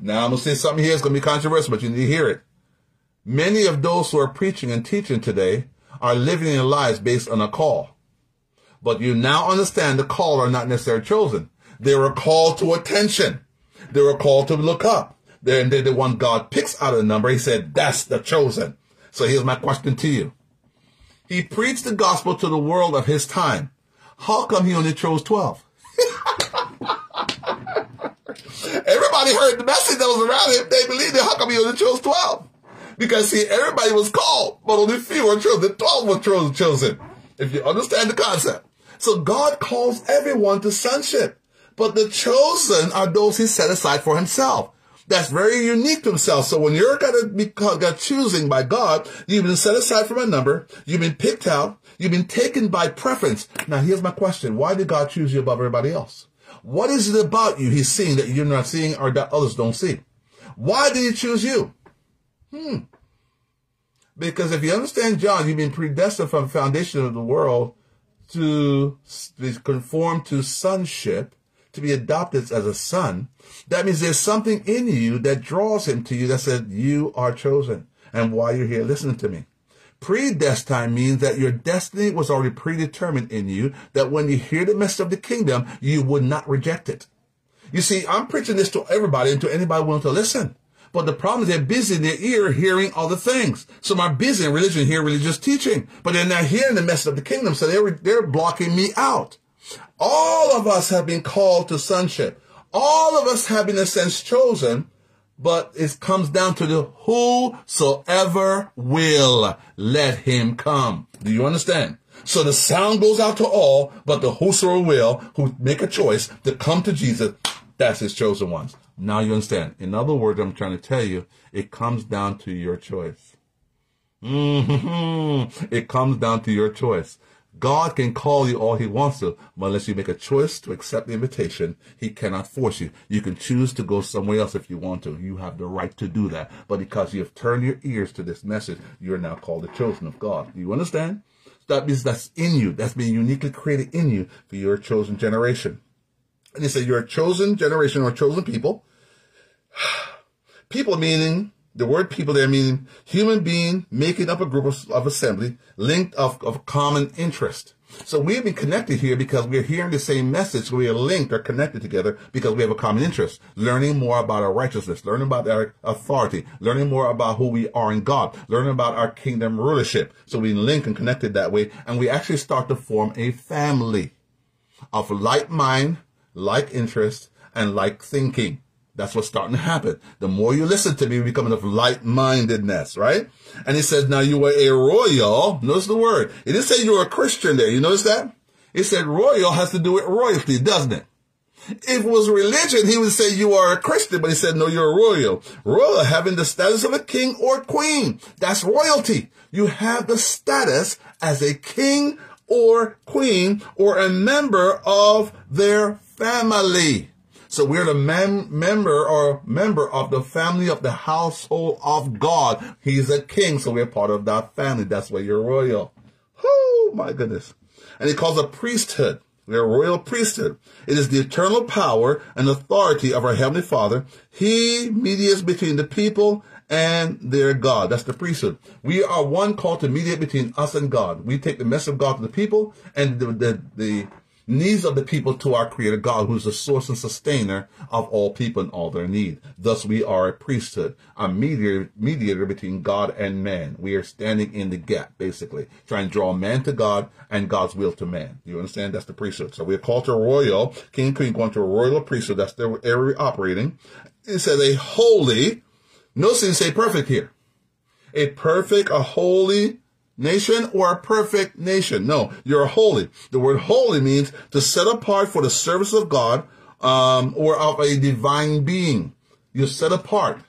Now I'm going to say something here. It's going to be controversial, but you need to hear it. Many of those who are preaching and teaching today are living their lives based on a call. But you now understand the called are not necessarily chosen. They were called to attention. They were called to look up. Then the one God picks out of the number, he said, that's the chosen. So here's my question to you. He preached the gospel to the world of his time. How come he only chose 12? Everybody heard the message that was around him. They believed it. How come he only chose 12? Because see, everybody was called, but only few were chosen. The 12 were chosen. If you understand the concept. So God calls everyone to sonship, but the chosen are those he set aside for himself. That's very unique to himself. So when you're gonna be got choosing by God, you've been set aside from a number, you've been picked out, you've been taken by preference. Now here's my question. Why did God choose you above everybody else? What is it about you he's seeing that you're not seeing or that others don't see? Why did he choose you? Hmm. Because if you understand John, you've been predestined from the foundation of the world to be conformed to sonship, to be adopted as a son. That means there's something in you that draws him to you that says you are chosen. And why you're here listening to me. Predestined means that your destiny was already predetermined in you, that when you hear the message of the kingdom, you would not reject it. You see, I'm preaching this to everybody and to anybody willing to listen. But the problem is they're busy in their ear hearing other things. Some are busy in religion, hear religious teaching, but they're not hearing the message of the kingdom, so they're, they're blocking me out. All of us have been called to sonship. All of us have been, in a sense, chosen, but it comes down to the whosoever will let him come. Do you understand? So the sound goes out to all, but the whosoever will, who make a choice to come to Jesus, that's his chosen ones. Now you understand. In other words, I'm trying to tell you, it comes down to your choice. Mm-hmm. It comes down to your choice. God can call you all he wants to, but unless you make a choice to accept the invitation, he cannot force you. You can choose to go somewhere else if you want to. You have the right to do that. But because you have turned your ears to this message, you're now called the chosen of God. Do you understand? That means that's in you. That's being uniquely created in you for your chosen generation. And he said, you're a chosen generation or chosen people. people meaning the word people there meaning human being making up a group of, of assembly linked of, of common interest. So we've been connected here because we're hearing the same message. We are linked or connected together because we have a common interest. Learning more about our righteousness, learning about our authority, learning more about who we are in God, learning about our kingdom rulership. So we link and connected that way. And we actually start to form a family of like mind, like interest, and like thinking. That's what's starting to happen. The more you listen to me, you become of light-mindedness, right? And he says, now you were a royal. Notice the word. It didn't say you were a Christian there. You notice that? It said royal has to do with royalty, doesn't it? If it was religion, he would say you are a Christian, but he said, no, you're a royal. Royal having the status of a king or queen. That's royalty. You have the status as a king or queen or a member of their family. So we're the mem- member or member of the family of the household of God. He's a king, so we're part of that family. That's why you're royal. Oh my goodness. And he calls a priesthood. We're a royal priesthood. It is the eternal power and authority of our Heavenly Father. He mediates between the people and their God. That's the priesthood. We are one called to mediate between us and God. We take the message of God to the people and the, the, the needs of the people to our creator God, who's the source and sustainer of all people and all their need. Thus we are a priesthood, a mediator, mediator between God and man. We are standing in the gap, basically, trying to draw man to God and God's will to man. You understand? That's the priesthood. So we're called to a royal, king queen going to a royal priesthood. That's their area operating. It says a holy, no it say perfect here. A perfect, a holy, nation or a perfect nation. No, you're holy. The word holy means to set apart for the service of God um, or of a divine being. You're set apart.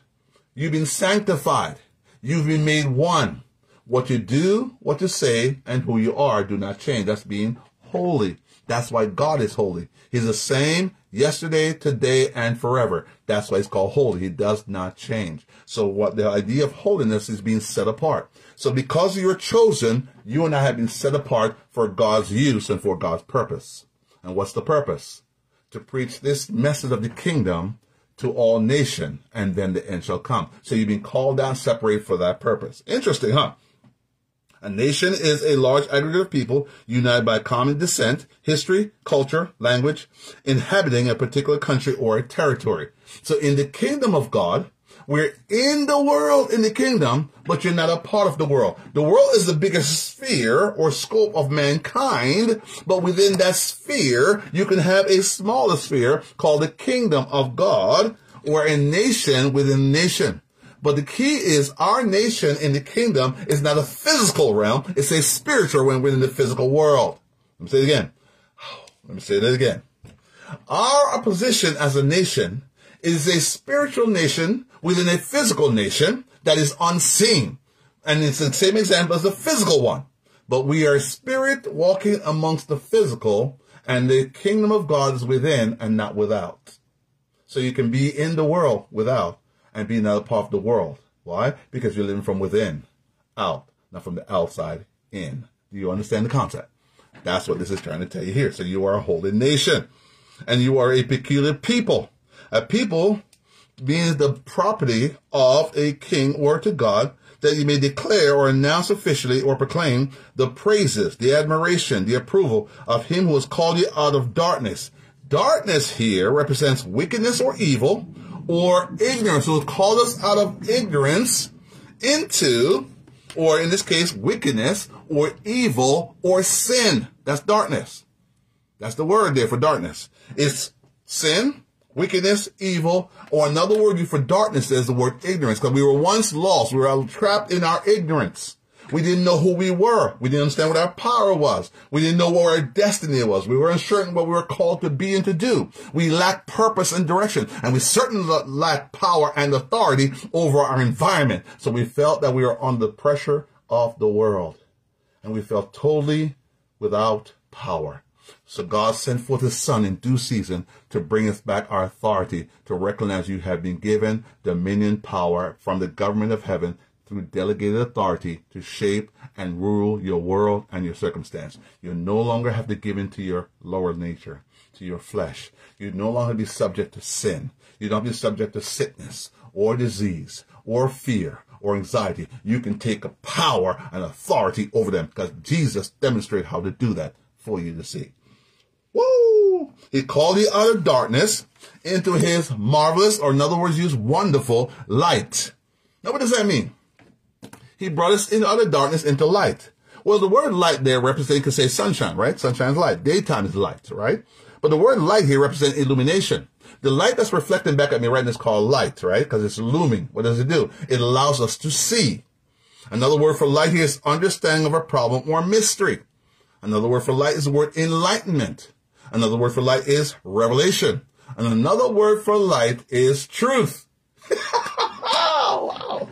You've been sanctified. You've been made one. What you do, what you say, and who you are do not change. That's being holy. That's why God is holy. He's the same yesterday, today, and forever. That's why he's called holy. He does not change. So what the idea of holiness is being set apart. So because you're chosen, you and I have been set apart for God's use and for God's purpose. And what's the purpose? To preach this message of the kingdom to all nation, and then the end shall come. So you've been called down, separated for that purpose. Interesting, huh? A nation is a large aggregate of people united by common descent, history, culture, language, inhabiting a particular country or a territory. So in the kingdom of God, we're in the world in the kingdom, but you're not a part of the world. The world is the biggest sphere or scope of mankind, but within that sphere, you can have a smaller sphere called the kingdom of God or a nation within nation. But the key is our nation in the kingdom is not a physical realm. It's a spiritual realm within the physical world. Let me say it again. Let me say it again. Our position as a nation is a spiritual nation within a physical nation that is unseen. And it's the same example as the physical one. But we are spirit walking amongst the physical and the kingdom of God is within and not without. So you can be in the world without and be another part of the world. Why? Because you're living from within out, not from the outside in. Do you understand the concept? That's what this is trying to tell you here. So you are a holy nation and you are a peculiar people. A people being the property of a king or to God that you may declare or announce officially or proclaim the praises, the admiration, the approval of him who has called you out of darkness. Darkness here represents wickedness or evil or ignorance. So it called us out of ignorance into, or in this case, wickedness or evil or sin. That's darkness. That's the word there for darkness. It's sin, wickedness, evil, or another word for darkness is the word ignorance, because we were once lost. We were trapped in our ignorance. We didn't know who we were. We didn't understand what our power was. We didn't know what our destiny was. We were uncertain what we were called to be and to do. We lacked purpose and direction, and we certainly lacked power and authority over our environment. So we felt that we were under pressure of the world, and we felt totally without power. So God sent forth his son in due season to bring us back our authority to recognize you have been given dominion power from the government of heaven through delegated authority to shape and rule your world and your circumstance. You no longer have to give in to your lower nature, to your flesh. You no longer be subject to sin. You don't be subject to sickness or disease or fear or anxiety. You can take a power and authority over them because Jesus demonstrated how to do that for you to see. Woo! He called the of darkness into his marvelous, or in other words, use wonderful light. Now, what does that mean? He brought us in out of darkness into light. Well, the word light there represents, you could say sunshine, right? Sunshine is light. Daytime is light, right? But the word light here represents illumination. The light that's reflecting back at me right now is called light, right? Because it's looming. What does it do? It allows us to see. Another word for light here is understanding of a problem or mystery. Another word for light is the word enlightenment. Another word for light is revelation. And another word for light is truth. wow.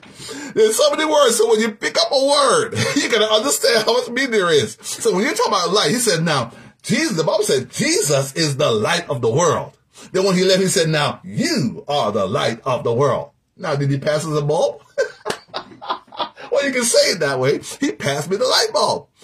There's so many words. So when you pick up a word, you gotta understand how much meaning there is. So when you talk about light, he said, now, Jesus, the Bible said Jesus is the light of the world. Then when he left, he said, now you are the light of the world. Now, did he pass us a bulb? well, you can say it that way. He passed me the light bulb.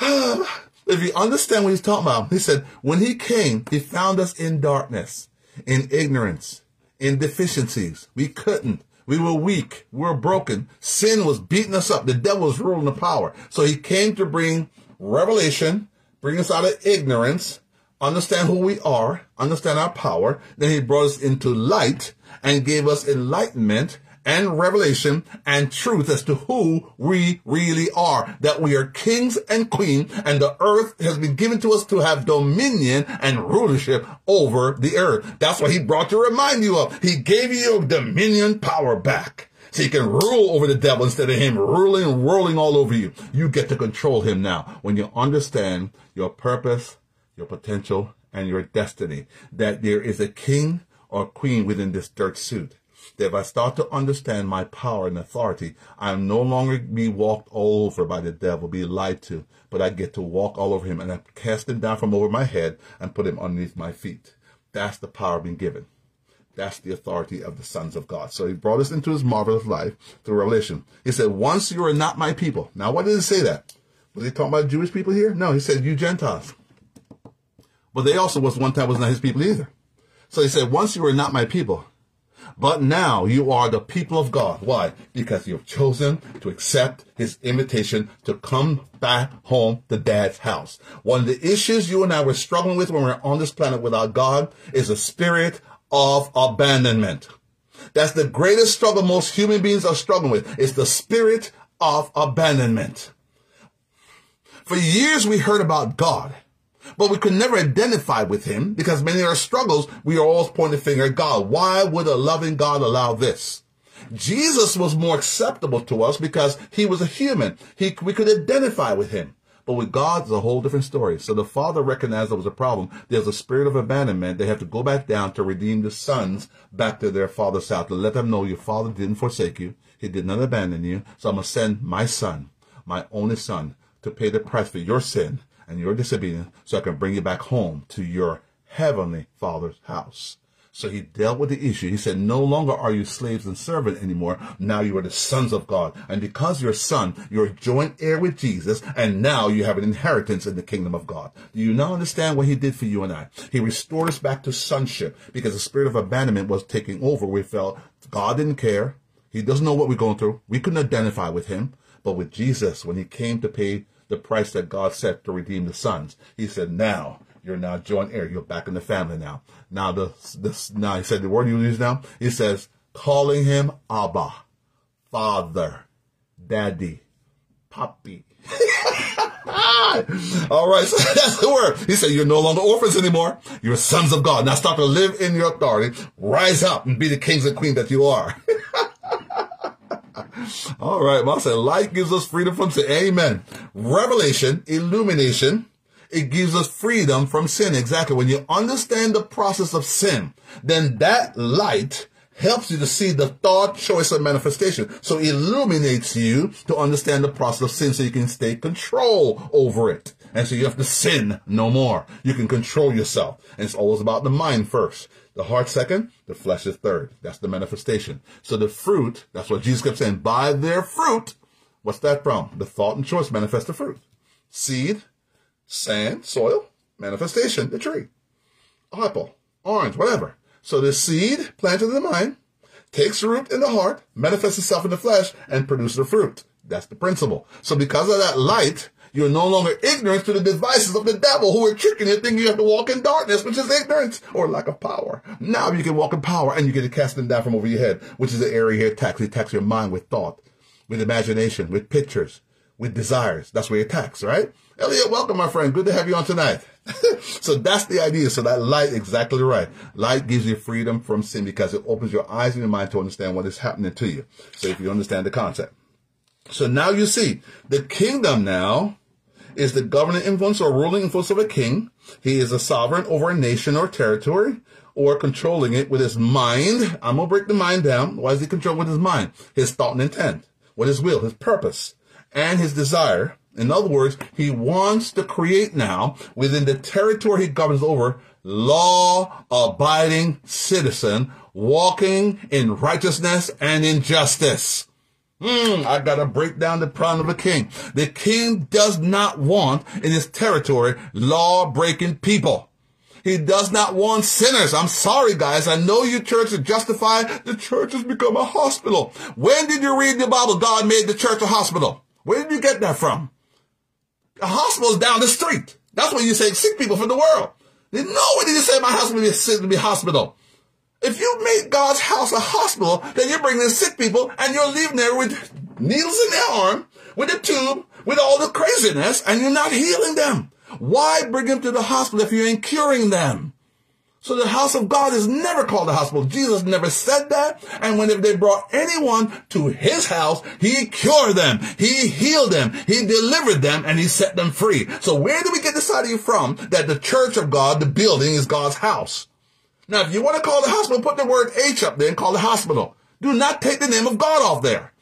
Ah, if you understand what he's talking about, he said, when he came, he found us in darkness, in ignorance, in deficiencies. We couldn't. We were weak. We were broken. Sin was beating us up. The devil was ruling the power. So he came to bring revelation, bring us out of ignorance, understand who we are, understand our power. Then he brought us into light and gave us enlightenment and revelation and truth as to who we really are. That we are kings and queens and the earth has been given to us to have dominion and rulership over the earth. That's what he brought to remind you of. He gave you dominion power back. So you can rule over the devil instead of him ruling and whirling all over you. You get to control him now when you understand your purpose, your potential, and your destiny. That there is a king or queen within this dirt suit that if I start to understand my power and authority, I am no longer be walked all over by the devil, be lied to, but I get to walk all over him and I cast him down from over my head and put him underneath my feet. That's the power being given. That's the authority of the sons of God. So he brought us into his marvelous life through revelation. He said, once you are not my people. Now, why did he say that? Was he talking about Jewish people here? No, he said, you Gentiles. But they also was one time was not his people either. So he said, once you are not my people, But now you are the people of God. Why? Because you've chosen to accept his invitation to come back home to dad's house. One of the issues you and I were struggling with when we're on this planet without God is a spirit of abandonment. That's the greatest struggle most human beings are struggling with. It's the spirit of abandonment. For years we heard about God, but we could never identify with him because many of our struggles, we are always pointing the finger at God. Why would a loving God allow this? Jesus was more acceptable to us because he was a human. He, we could identify with him. But with God, it's a whole different story. So the father recognized there was a problem. There's a spirit of abandonment. They have to go back down to redeem the sons back to their father's house to let them know your father didn't forsake you. He did not abandon you. So I'm going to send my son, my only son, to pay the price for your sin and your disobedience so I can bring you back home to your heavenly father's house. So he dealt with the issue. He said, no longer are you slaves and servants anymore. Now you are the sons of God. And because you're son, you're joint heir with Jesus. And now you have an inheritance in the kingdom of God. Do you now understand what he did for you and I? He restored us back to sonship because the spirit of abandonment was taking over. We felt God didn't care. He doesn't know what we're going through. We couldn't identify with him. But with Jesus, when he came to pay the price that God set to redeem the sons, he said, now you're now joint heir. You're back in the family now. Now the this now he said the word you use now. He says calling him Abba, Father, Daddy, Papi. All right, so that's the word. He said, You're no longer orphans anymore. You're sons of God. Now start to live in your authority. Rise up and be the kings and queens that you are. All right, Mom said, Light gives us freedom from sin. Amen. Revelation, illumination, it gives us freedom from sin. Exactly. When you understand the process of sin, then that light helps you to see the thought, choice, and manifestation. So it illuminates you to understand the process of sin so you can stay control over it. And so you have to sin no more. You can control yourself. And it's always about the mind first. The heart second, the flesh is third. That's the manifestation. So the fruit, that's what Jesus kept saying, by their fruit, what's that from? The thought and choice manifest the fruit. Seed, sand, soil, manifestation, the tree. Apple, orange, whatever. So the seed planted in the mind takes root in the heart, manifests itself in the flesh, and produces the fruit. That's the principle. So because of that light, you're no longer ignorant to the devices of the devil who are tricking you, thinking you have to walk in darkness, which is ignorance or lack of power. Now you can walk in power and you get to cast them down from over your head, which is the area here attacks. He attacks your mind with thought, with imagination, with pictures, with desires. That's where it attacks, right? Elliot, welcome, my friend. Good to have you on tonight. so that's the idea. So that light, exactly right. Light gives you freedom from sin because it opens your eyes and your mind to understand what is happening to you. So if you understand the concept. So now you see the kingdom now is the governing influence or ruling influence of a king. He is a sovereign over a nation or territory or controlling it with his mind. I'm going to break the mind down. Why is he controlled with his mind? His thought and intent, with his will, his purpose, and his desire in other words, he wants to create now within the territory he governs over law abiding citizen walking in righteousness and in justice. Hmm, I gotta break down the problem of a king. The king does not want in his territory law breaking people. He does not want sinners. I'm sorry, guys. I know you church is justified. The church has become a hospital. When did you read the Bible? God made the church a hospital. Where did you get that from? The hospital is down the street. That's where you say sick people from the world. There's nowhere did you say my house will be a sick to be hospital. If you make God's house a hospital, then you're bringing sick people and you're leaving there with needles in their arm, with a tube, with all the craziness, and you're not healing them. Why bring them to the hospital if you ain't curing them? So the house of God is never called a hospital. Jesus never said that. And when they brought anyone to his house, he cured them. He healed them. He delivered them and he set them free. So where do we get this idea from that the church of God, the building is God's house? Now, if you want to call the hospital, put the word H up there and call the hospital. Do not take the name of God off there.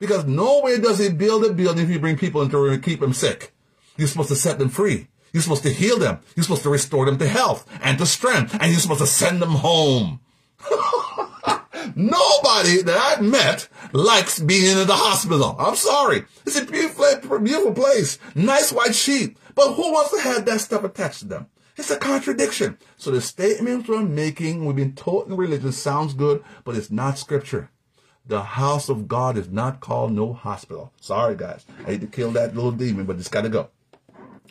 Because nowhere does he build a building if you bring people into it and keep them sick. You're supposed to set them free. You're supposed to heal them. You're supposed to restore them to health and to strength. And you're supposed to send them home. Nobody that I've met likes being in the hospital. I'm sorry. It's a beautiful, beautiful place. Nice white sheet. But who wants to have that stuff attached to them? It's a contradiction. So the statements we're making, we've been taught in religion sounds good, but it's not scripture. The house of God is not called no hospital. Sorry, guys. I hate to kill that little demon, but it's got to go.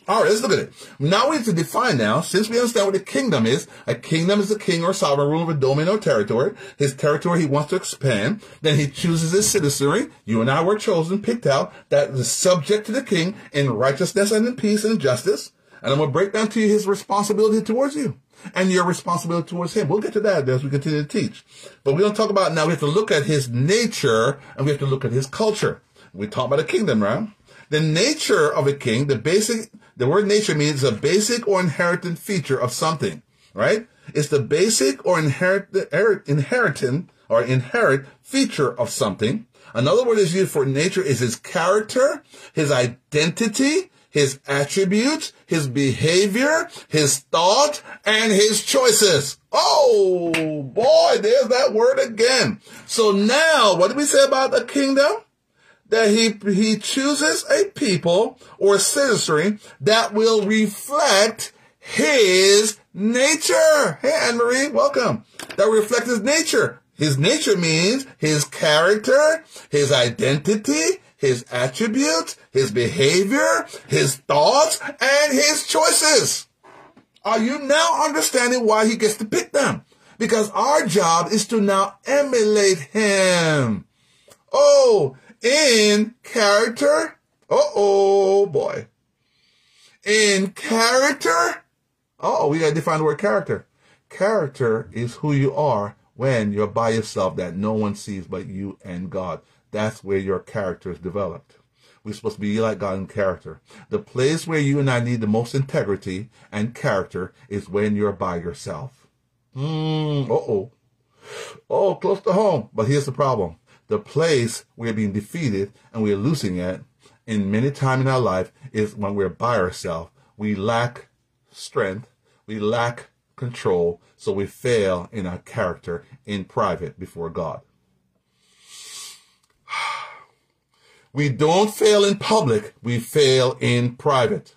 All right, let's look at it. Now we need to define now, since we understand what a kingdom is, a kingdom is a king or sovereign ruler of a domain or territory. His territory he wants to expand. Then he chooses his citizenry. You and I were chosen, picked out, that is subject to the king in righteousness and in peace and justice. And I'm going to break down to you his responsibility towards you and your responsibility towards him. We'll get to that as we continue to teach. But we don't talk about now. We have to look at his nature and we have to look at his culture. We talk about a kingdom, right? The nature of a king, the basic the word nature means a basic or inherited feature of something, right? It's the basic or inherit, inheritant or inherent feature of something. Another word is used for nature is his character, his identity, his attributes, his behavior, his thought, and his choices. Oh boy, there's that word again. So now, what did we say about the kingdom? that he, he chooses a people or citizenry that will reflect his nature. Hey, Anne Marie, welcome. That reflects his nature. His nature means his character, his identity, his attributes, his behavior, his thoughts, and his choices. Are you now understanding why he gets to pick them? Because our job is to now emulate him. Oh, in character. oh boy. In character. Oh, we gotta define the word character. Character is who you are when you're by yourself that no one sees but you and God. That's where your character is developed. We're supposed to be like God in character. The place where you and I need the most integrity and character is when you're by yourself. Mm, uh-oh. Oh, close to home. But here's the problem the place we're being defeated and we're losing it in many times in our life is when we're by ourselves. We lack strength, we lack control, so we fail in our character in private before God. We don't fail in public, we fail in private.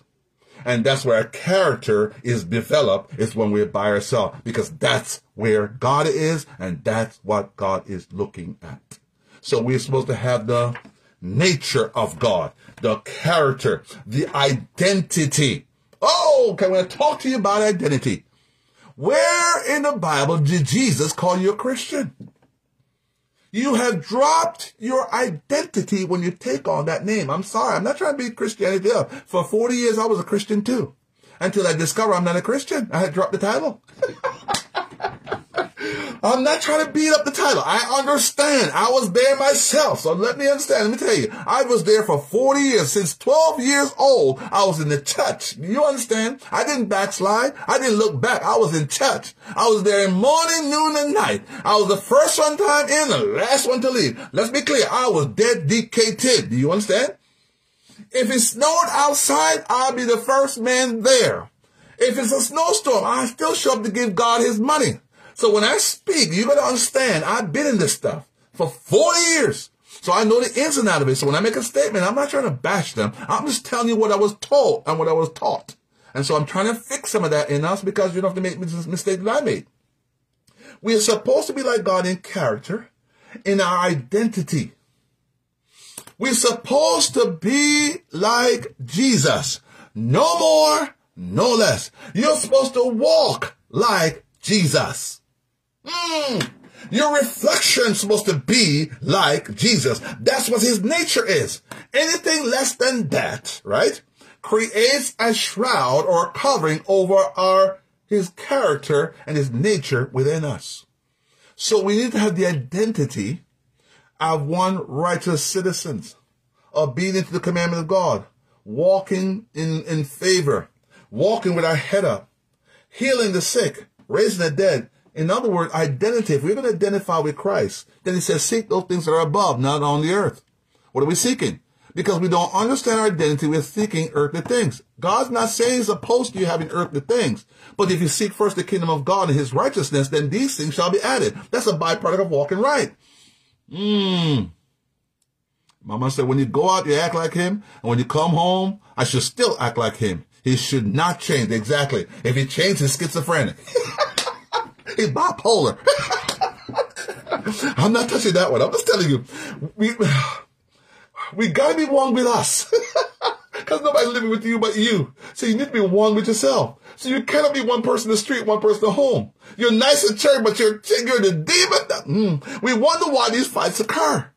And that's where our character is developed, is when we're by ourselves, because that's where God is, and that's what God is looking at. So we're supposed to have the nature of God, the character, the identity. Oh, okay, going to talk to you about identity. Where in the Bible did Jesus call you a Christian? You have dropped your identity when you take on that name. I'm sorry. I'm not trying to be Christianity up. For 40 years, I was a Christian too. Until I discovered I'm not a Christian. I had dropped the title. I'm not trying to beat up the title. I understand. I was there myself. So let me understand. Let me tell you, I was there for 40 years. Since 12 years old, I was in the church. You understand? I didn't backslide. I didn't look back. I was in church. I was there in morning, noon, and night. I was the first one time in, the last one to leave. Let's be clear. I was dedicated. Do you understand? If it snowed outside, I'll be the first man there. If it's a snowstorm, I still show up to give God his money. So when I speak, you gotta understand, I've been in this stuff for 40 years. So I know the ins and out of it. So when I make a statement, I'm not trying to bash them. I'm just telling you what I was told and what I was taught. And so I'm trying to fix some of that in us because you don't have to make the mistake that I made. We are supposed to be like God in character, in our identity. We're supposed to be like Jesus. No more, no less. You're supposed to walk like Jesus. Mm. Your reflection is supposed to be like Jesus. That's what his nature is. Anything less than that, right, creates a shroud or covering over our his character and his nature within us. So we need to have the identity of one righteous citizens, obedient to the commandment of God, walking in, in favor, walking with our head up, healing the sick, raising the dead, in other words, identity. If we're going to identify with Christ, then he says, seek those things that are above, not on the earth. What are we seeking? Because we don't understand our identity, we're seeking earthly things. God's not saying he's opposed to you having earthly things. But if you seek first the kingdom of God and his righteousness, then these things shall be added. That's a byproduct of walking right. Mmm. Mama said, when you go out, you act like him. And when you come home, I should still act like him. He should not change. Exactly. If he changes, he's schizophrenic. he's bipolar. I'm not touching that one. I'm just telling you, we, we gotta be one with us. Cause nobody's living with you but you. So you need to be one with yourself. So you cannot be one person in the street, one person at home. You're nice in church, but you're, you're the demon. Mm. We wonder why these fights occur.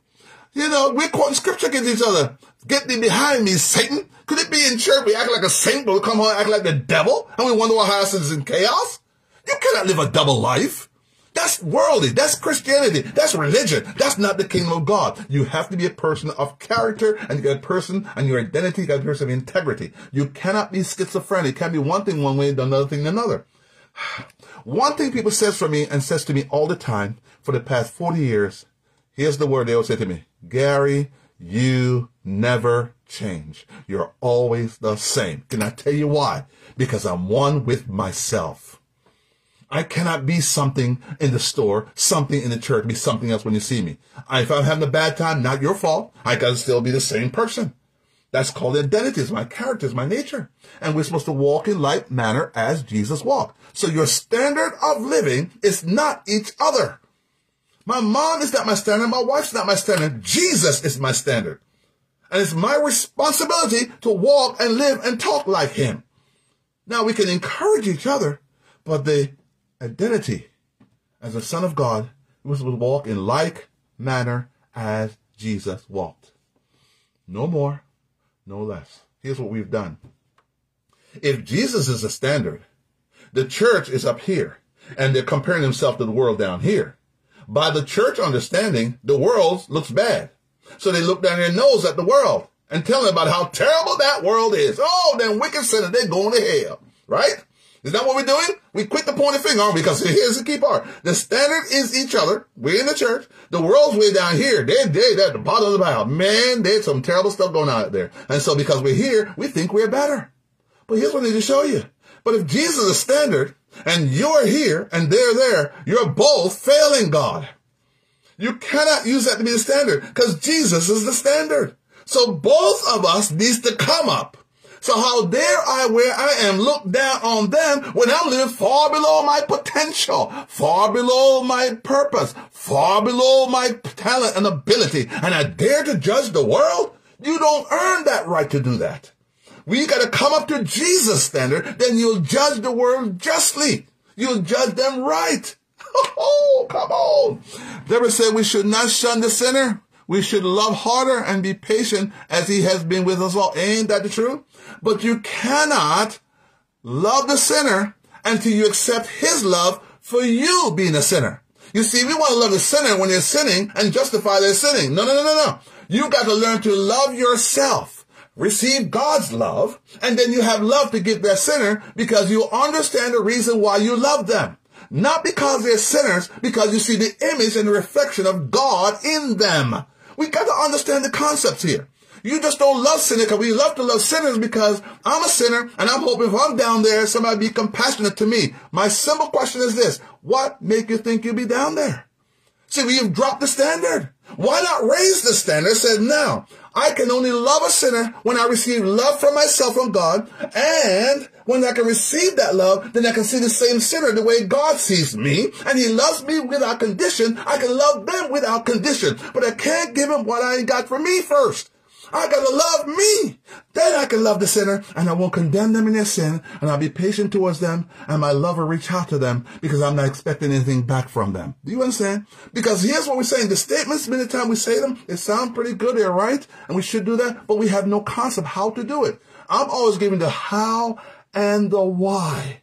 You know, we're quoting scripture against each other. Get thee behind me, Satan. Could it be in church we act like a saint, but we come home and act like the devil? And we wonder why house is in chaos? You cannot live a double life. That's worldly. That's Christianity. That's religion. That's not the kingdom of God. You have to be a person of character and you a person and your identity, you a person of integrity. You cannot be schizophrenic. You can't be one thing one way and another thing another. One thing people says for me and says to me all the time for the past 40 years, here's the word they always say to me, Gary, you never change. You're always the same. Can I tell you why? Because I'm one with myself. I cannot be something in the store, something in the church, be something else when you see me. If I'm having a bad time, not your fault. I gotta still be the same person. That's called identity. It's my character, it's my nature. And we're supposed to walk in like manner as Jesus walked. So your standard of living is not each other. My mom is not my standard. My wife's not my standard. Jesus is my standard. And it's my responsibility to walk and live and talk like him. Now we can encourage each other, but the identity as a son of God was to walk in like manner as Jesus walked. No more, no less. Here's what we've done. If Jesus is the standard, the church is up here, and they're comparing themselves to the world down here. By the church understanding, the world looks bad. So they look down their nose at the world and tell them about how terrible that world is. Oh, them wicked sinners, they're going to hell, right? Is that what we're doing? We quit the pointing finger because here's the key part. The standard is each other. We're in the church. The world's way down here. They're, they're at the bottom of the barrel. Man, there's some terrible stuff going on out there. And so because we're here, we think we're better. But here's what I need to show you. But if Jesus is standard and you're here and they're there, you're both failing God. You cannot use that to be the standard because Jesus is the standard. So both of us needs to come up. So how dare I where I am look down on them when I'm living far below my potential, far below my purpose, far below my talent and ability, and I dare to judge the world? You don't earn that right to do that. We got to come up to Jesus' standard, then you'll judge the world justly. You'll judge them right. Oh, come on. Deborah said we should not shun the sinner. We should love harder and be patient as he has been with us all. Ain't that the truth? But you cannot love the sinner until you accept his love for you being a sinner. You see, we want to love the sinner when they're sinning and justify their sinning. No, no, no, no, no. You've got to learn to love yourself. Receive God's love, and then you have love to give that sinner because you understand the reason why you love them. Not because they're sinners, because you see the image and reflection of God in them. We got to understand the concepts here. You just don't love sinners because we love to love sinners because I'm a sinner and I'm hoping if I'm down there, somebody be compassionate to me. My simple question is this. What make you think you'll be down there? See, we've dropped the standard. Why not raise the standard? Said now, I can only love a sinner when I receive love from myself from God. And when I can receive that love, then I can see the same sinner the way God sees me. And he loves me without condition. I can love them without condition. But I can't give him what I ain't got for me first. I gotta love me. Then I can love the sinner and I won't condemn them in their sin and I'll be patient towards them and my love will reach out to them because I'm not expecting anything back from them. Do you understand? Because here's what we're saying. The statements, many times we say them, they sound pretty good. They're right. And we should do that, but we have no concept how to do it. I'm always giving the how and the why.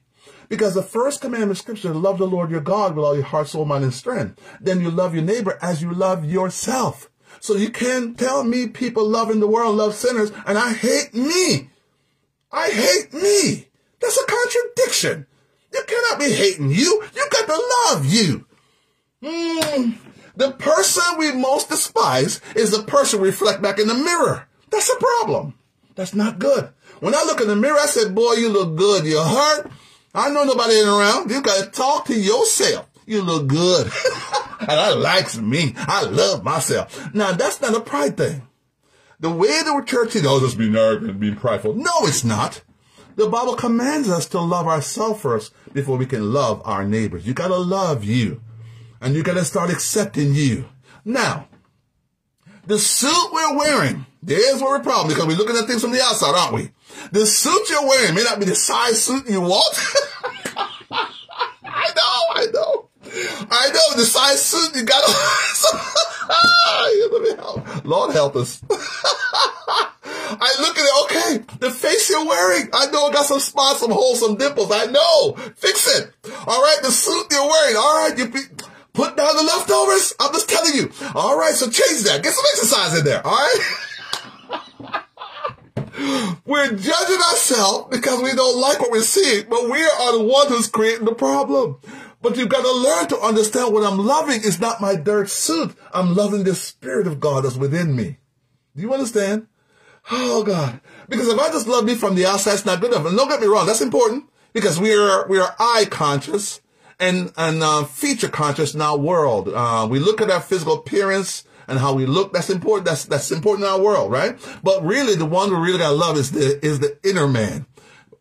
Because the first commandment of scripture, love the Lord your God with all your heart, soul, mind, and strength. Then you love your neighbor as you love yourself. So you can't tell me people loving the world love sinners and I hate me. I hate me. That's a contradiction. You cannot be hating you. You got to love you. Mm. The person we most despise is the person we reflect back in the mirror. That's a problem. That's not good. When I look in the mirror, I said, boy, you look good. You hurt. I know nobody in around. You got to talk to yourself. You look good. and I likes me. I love myself. Now that's not a pride thing. The way the church is, oh, just being arrogant, being prideful. No, it's not. The Bible commands us to love ourselves first before we can love our neighbors. You gotta love you. And you gotta start accepting you. Now, the suit we're wearing, there's where we're problem because we're looking at things from the outside, aren't we? The suit you're wearing may not be the size suit you want. I know, I know. I know the size suit you got. Ah, Lord help us. I look at it, okay, the face you're wearing. I know it got some spots, some holes, some dimples. I know. Fix it. All right, the suit you're wearing. All right, you be, put down the leftovers. I'm just telling you. All right, so change that. Get some exercise in there. All right. we're judging ourselves because we don't like what we're seeing, but we are the one who's creating the problem. But you've got to learn to understand what I'm loving is not my dirt suit. I'm loving the spirit of God that's within me. Do you understand? Oh God. Because if I just love me from the outside, it's not good enough. And don't get me wrong, that's important because we are, we are eye conscious and, and, uh, feature conscious in our world. Uh, we look at our physical appearance and how we look. That's important. That's, that's important in our world, right? But really the one we really gotta love is the, is the inner man.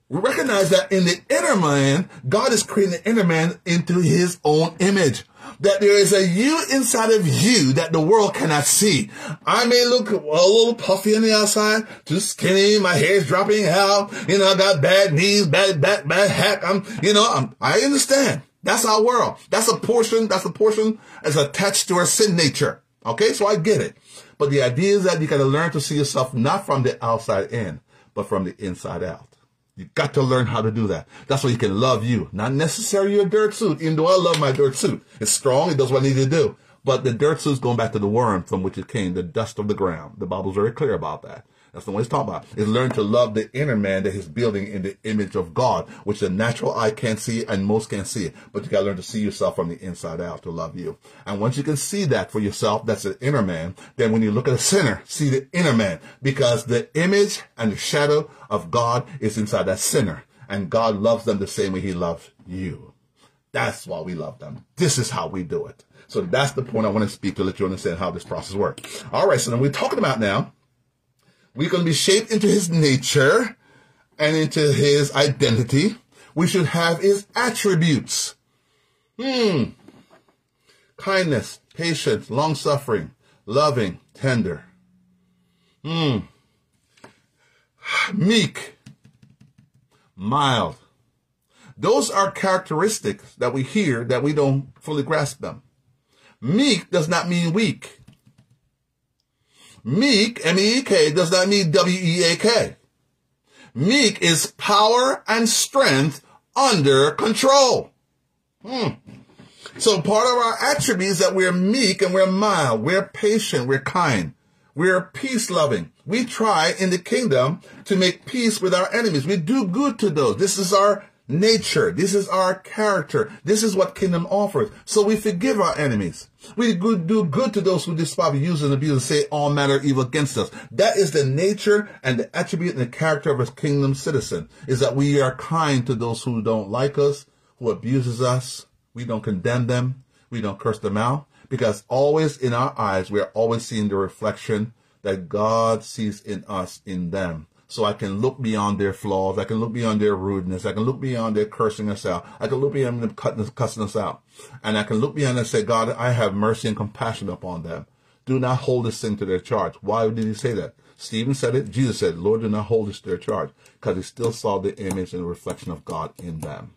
We recognize that in the inner man, God is creating the inner man into his own image that there is a you inside of you that the world cannot see. I may look a little puffy on the outside, too skinny, my hair's dropping out, you know, I got bad knees, bad back, bad hack. I'm, you know, I'm, I understand. That's our world. That's a portion, that's a portion that's attached to our sin nature. Okay, so I get it. But the idea is that you gotta learn to see yourself not from the outside in, but from the inside out. You got to learn how to do that. That's why you can love you. Not necessarily your dirt suit, even though I love my dirt suit. It's strong. It does what I need to do. But the dirt suit's going back to the worm from which it came, the dust of the ground. The Bible's very clear about that. That's the one he's talking about. Is learn to love the inner man that he's building in the image of God, which the natural eye can't see and most can't see. But you gotta learn to see yourself from the inside out to love you. And once you can see that for yourself, that's the inner man, then when you look at a sinner, see the inner man. Because the image and the shadow of God is inside that sinner. And God loves them the same way he loves you. That's why we love them. This is how we do it. So that's the point I want to speak to let you understand how this process works. All right. So then we're talking about now we're going to be shaped into his nature and into his identity. We should have his attributes. Hmm. Kindness, patience, long suffering, loving, tender. Hmm. Meek, mild. Those are characteristics that we hear that we don't fully grasp them. Meek does not mean weak. Meek, M-E-E-K, does not mean W-E-A-K. Meek is power and strength under control. Hmm. So part of our attributes is that we're meek and we're mild, we're patient, we're kind, we're peace loving. We try in the kingdom to make peace with our enemies. We do good to those. This is our nature. This is our character. This is what kingdom offers. So we forgive our enemies. We do good to those who despise, use, and abuse, and say all manner of evil against us. That is the nature and the attribute and the character of a kingdom citizen, is that we are kind to those who don't like us, who abuses us. We don't condemn them. We don't curse them out. Because always in our eyes, we are always seeing the reflection that God sees in us, in them so I can look beyond their flaws. I can look beyond their rudeness. I can look beyond their cursing us out. I can look beyond them cutting, cussing us out. And I can look beyond and say, God, I have mercy and compassion upon them. Do not hold this thing to their charge. Why did he say that? Stephen said it. Jesus said, Lord, do not hold this to their charge. Because he still saw the image and the reflection of God in them.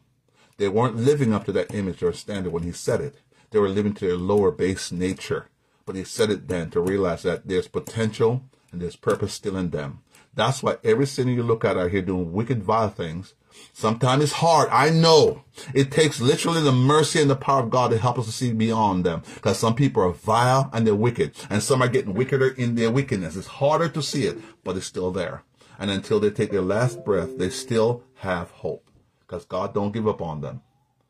They weren't living up to that image or standard when he said it. They were living to their lower base nature. But he said it then to realize that there's potential and there's purpose still in them. That's why every sinner you look at out here doing wicked, vile things. Sometimes it's hard. I know it takes literally the mercy and the power of God to help us to see beyond them. Because some people are vile and they're wicked, and some are getting wickeder in their wickedness. It's harder to see it, but it's still there. And until they take their last breath, they still have hope. Because God don't give up on them.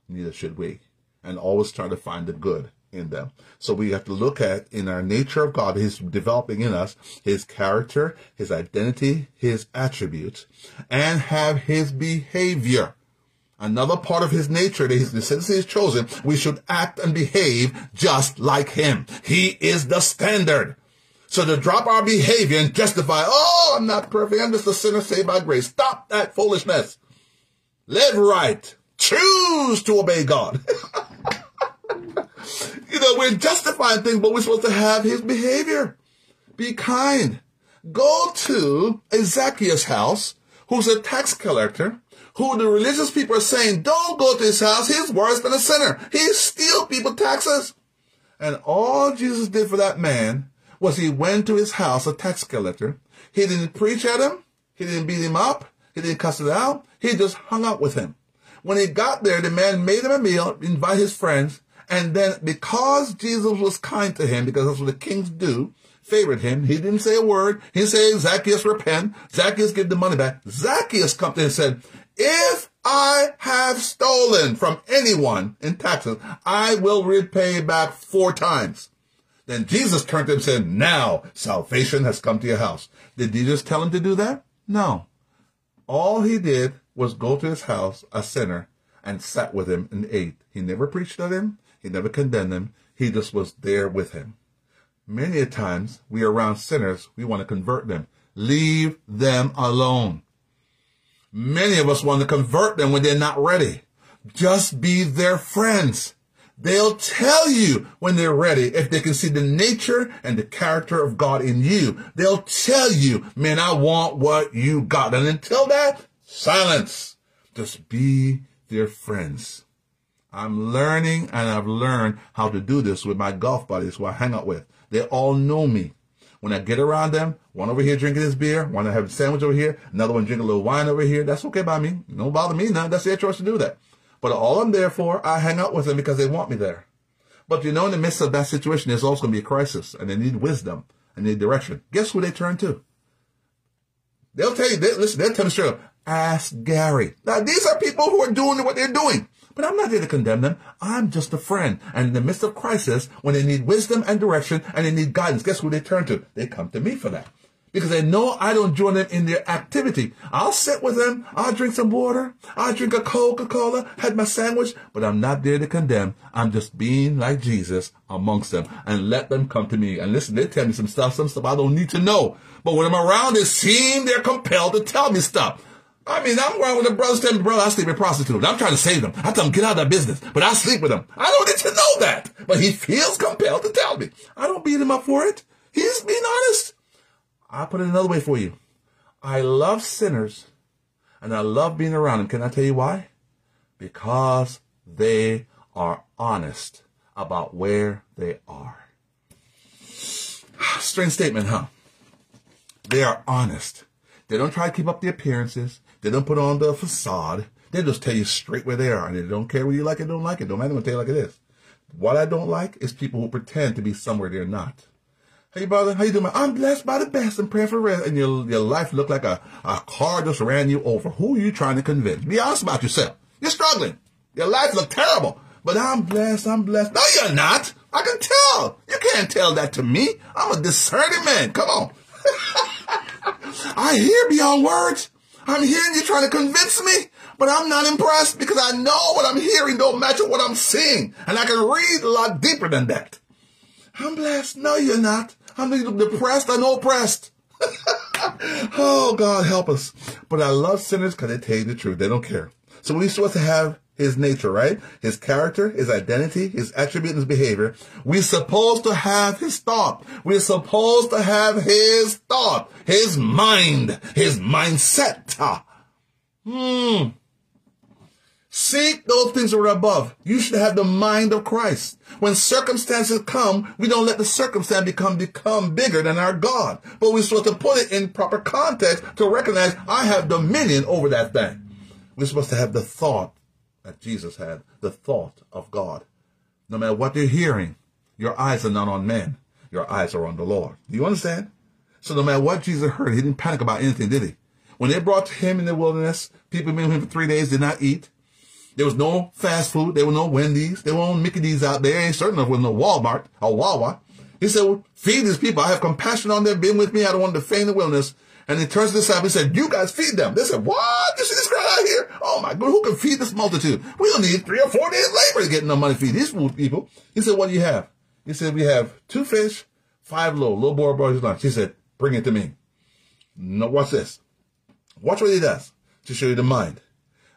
Neither should we. And always try to find the good in them. So we have to look at in our nature of God, He's developing in us His character, His identity, His attributes, and have His behavior. Another part of His nature that His descendants is chosen, we should act and behave just like Him. He is the standard. So to drop our behavior and justify, oh, I'm not perfect. I'm just a sinner saved by grace. Stop that foolishness. Live right. Choose to obey God. you know, we're justifying things, but we're supposed to have his behavior. Be kind. Go to Zacchaeus house, who's a tax collector, who the religious people are saying, don't go to his house. He's worse than a sinner. He steals people taxes. And all Jesus did for that man was he went to his house, a tax collector. He didn't preach at him. He didn't beat him up. He didn't cuss it out. He just hung out with him. When he got there, the man made him a meal, invited his friends, and then because Jesus was kind to him, because that's what the kings do, favored him, he didn't say a word. He said, Zacchaeus, repent. Zacchaeus, give the money back. Zacchaeus come to him and said, if I have stolen from anyone in taxes, I will repay back four times. Then Jesus turned to him and said, now salvation has come to your house. Did Jesus tell him to do that? No. All he did was go to his house, a sinner, and sat with him and ate. He never preached at him. He never condemned him. He just was there with him. Many a times we are around sinners. We want to convert them. Leave them alone. Many of us want to convert them when they're not ready. Just be their friends. They'll tell you when they're ready if they can see the nature and the character of God in you. They'll tell you, man, I want what you got. And until that, silence. Just be their friends. I'm learning and I've learned how to do this with my golf buddies who I hang out with. They all know me. When I get around them, one over here drinking his beer, one I have a sandwich over here, another one drinking a little wine over here. That's okay by me. Don't bother me none. That's their choice to do that. But all I'm there for, I hang out with them because they want me there. But you know, in the midst of that situation, there's also going to be a crisis and they need wisdom and they need direction. Guess who they turn to? They'll tell you, they, listen, they'll tell me straight up, ask Gary. Now, these are people who are doing what they're doing. But I'm not here to condemn them. I'm just a friend. And in the midst of crisis, when they need wisdom and direction and they need guidance, guess who they turn to? They come to me for that because they know I don't join them in their activity. I'll sit with them. I'll drink some water. I'll drink a Coca-Cola, had my sandwich, but I'm not there to condemn. I'm just being like Jesus amongst them and let them come to me. And listen, they tell me some stuff, some stuff I don't need to know. But when I'm around, it seems they're compelled to tell me stuff. I mean, I'm around with the brothers telling me, brother, I sleep with prostitutes. I'm trying to save them. I tell them, get out of that business, but I sleep with them. I don't need to know that. But he feels compelled to tell me. I don't beat him up for it. He's being honest. I'll put it another way for you. I love sinners and I love being around them. Can I tell you why? Because they are honest about where they are. Ah, strange statement, huh? They are honest. They don't try to keep up the appearances. They don't put on the facade. They just tell you straight where they are. And they don't care whether you like it, don't like it. Don't matter. They'll tell you like it is. What I don't like is people who pretend to be somewhere they're not. Hey, brother, how you doing? I'm blessed by the best and praying for rest. And your, your life look like a, a car just ran you over. Who are you trying to convince? Be honest about yourself. You're struggling. Your life look terrible. But I'm blessed. I'm blessed. No, you're not. I can tell. You can't tell that to me. I'm a discerning man. Come on. I hear beyond words. I'm hearing you trying to convince me, but I'm not impressed because I know what I'm hearing don't match what I'm seeing. And I can read a lot deeper than that. I'm blessed. No, you're not. I'm depressed and oppressed. oh, God help us. But I love sinners because they tell you the truth. They don't care. So we're supposed to have his nature, right? His character, his identity, his attribute, his behavior. We're supposed to have his thought. We're supposed to have his thought, his mind, his mindset. Hmm. Seek those things that are above. You should have the mind of Christ. When circumstances come, we don't let the circumstance become become bigger than our God. But we're supposed to put it in proper context to recognize I have dominion over that thing. We're supposed to have the thought that Jesus had, the thought of God. No matter what you're hearing, your eyes are not on men. Your eyes are on the Lord. Do you understand? So no matter what Jesus heard, he didn't panic about anything, did he? When they brought him in the wilderness, people been with him for three days, did not eat. There was no fast food. There were no Wendy's. There were no Mickey D's out there. Ain't certain there was no Walmart or Wawa. He said, well, feed these people. I have compassion on them. Been with me. I don't want to faint in the wilderness. And he turns to the disciples and said, you guys feed them. They said, what? You see this crowd out here? Oh my God, who can feed this multitude? We don't need three or four days labor to get enough money to feed these people. He said, what do you have? He said, we have two fish, five low, little boy brought his lunch. He said, bring it to me. No, watch this. Watch what he does to show you the mind.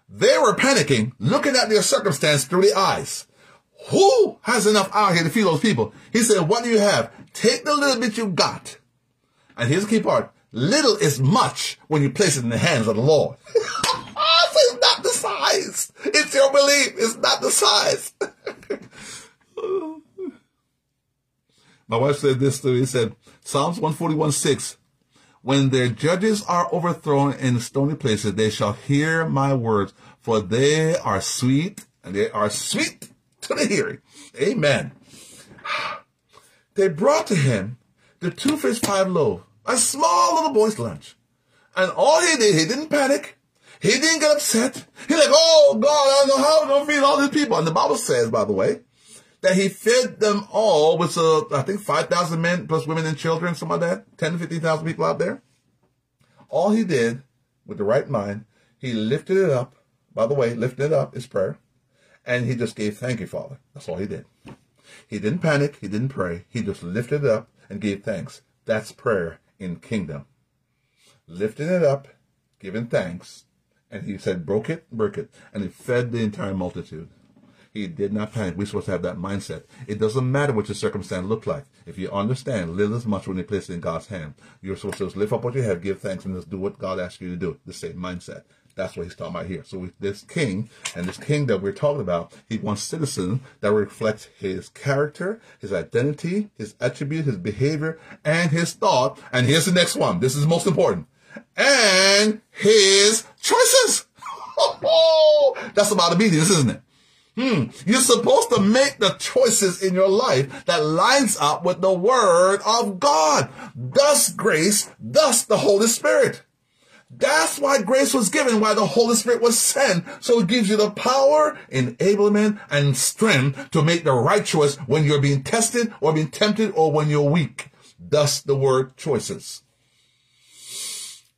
They were panicking, looking at their circumstance through the eyes. Who has enough out here to feed those people? He said, what do you have? Take the little bit you got. And here's the key part. Little is much when you place it in the hands of the Lord. so it's not the size. It's your belief. It's not the size. My wife said this to me. He said, Psalms 141, 6. When their judges are overthrown in stony places, they shall hear my words, for they are sweet, and they are sweet to the hearing. Amen. They brought to him the two fish, five loaves, a small little boy's lunch. And all he did, he didn't panic. He didn't get upset. He's like, oh God, I don't know how I'm going to feed all these people. And the Bible says, by the way, that he fed them all with, uh, I think 5,000 men plus women and children, something like that. 10 to 15,000 people out there. All he did with the right mind, he lifted it up. By the way, lifting it up is prayer. And he just gave thank you, Father. That's all he did. He didn't panic. He didn't pray. He just lifted it up and gave thanks. That's prayer in kingdom. Lifting it up, giving thanks. And he said, broke it, broke it. And he fed the entire multitude. He did not panic. We're supposed to have that mindset. It doesn't matter what your circumstance look like. If you understand, little as much when you place it in God's hand. You're supposed to lift up what you have, give thanks, and just do what God asks you to do. The same mindset. That's what he's talking about here. So with this king and this king that we're talking about, he wants citizens that reflect his character, his identity, his attribute, his behavior, and his thought. And here's the next one. This is most important. And his choices. That's about obedience, isn't it? Hmm. You're supposed to make the choices in your life that lines up with the word of God. Thus grace, thus the Holy Spirit. That's why grace was given, why the Holy Spirit was sent. So it gives you the power, enablement, and strength to make the right choice when you're being tested or being tempted or when you're weak. Thus the word choices.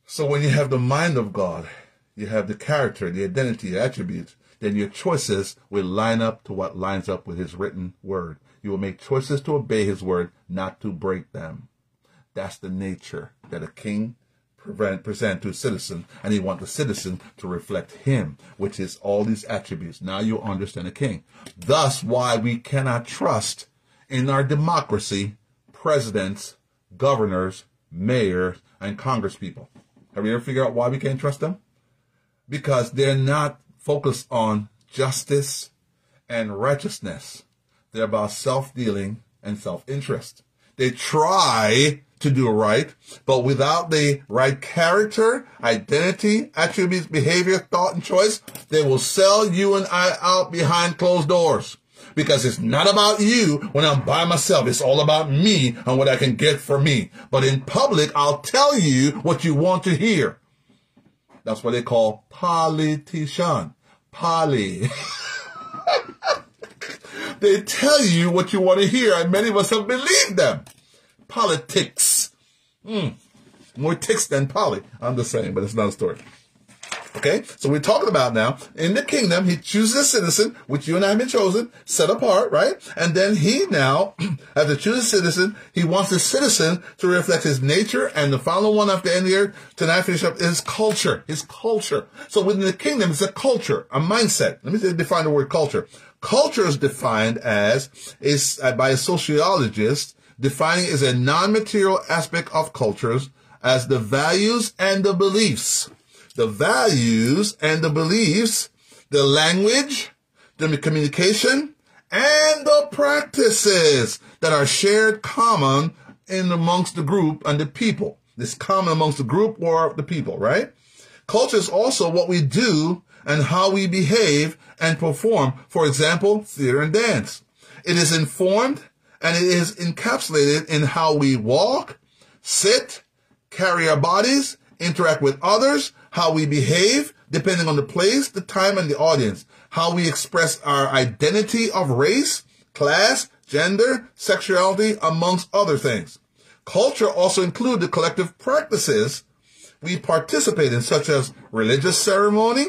So when you have the mind of God, you have the character, the identity, the attributes, then your choices will line up to what lines up with his written word. You will make choices to obey his word, not to break them. That's the nature that a king present to a citizen, and he want the citizen to reflect him, which is all these attributes. Now you understand a king. Thus, why we cannot trust in our democracy presidents, governors, mayors, and congresspeople. Have you ever figured out why we can't trust them? Because they're not focused on justice and righteousness. They're about self-dealing and self-interest. They try to do right, but without the right character, identity, attributes, behavior, thought, and choice, they will sell you and I out behind closed doors. Because it's not about you when I'm by myself. It's all about me and what I can get for me. But in public, I'll tell you what you want to hear. That's what they call politician. Poly. they tell you what you want to hear, and many of us have believed them politics. Mm. More ticks than poly. I'm just saying, but it's not a story. Okay, so we're talking about now in the kingdom, he chooses a citizen, which you and I have been chosen, set apart, right? And then he now, as a chosen citizen, he wants the citizen to reflect his nature. And the final one after end here, tonight finish up, is culture, his culture. So within the kingdom, it's a culture, a mindset. Let me define the word culture. Culture is defined as is uh, by a sociologist defining as a non-material aspect of cultures as the values and the beliefs. The values and the beliefs, the language, the communication, and the practices that are shared common in amongst the group and the people. This common amongst the group or the people, right? Culture is also what we do and how we behave and perform. For example, theater and dance. It is informed and it is encapsulated in how we walk, sit, carry our bodies, interact with others, how we behave, depending on the place, the time, and the audience, how we express our identity of race, class, gender, sexuality, amongst other things. Culture also includes the collective practices we participate in, such as religious ceremony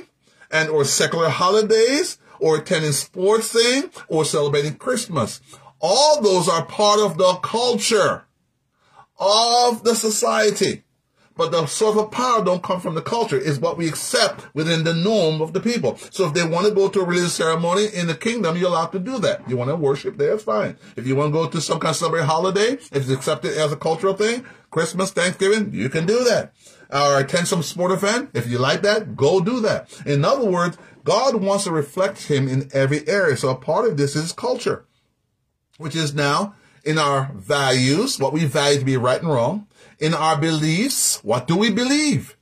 and or secular holidays, or attending sports thing, or celebrating Christmas. All those are part of the culture. of the society. But the source of power don't come from the culture. It's what we accept within the norm of the people. So if they want to go to a religious ceremony in the kingdom, you're allowed to do that. You want to worship there, it's fine. If you want to go to some kind of celebrate holiday, if it's accepted as a cultural thing, Christmas, Thanksgiving, you can do that. Or attend some sport event. If you like that, go do that. In other words, God wants to reflect him in every area. So a part of this is culture, which is now in our values, what we value to be right and wrong, in our beliefs, what do we believe?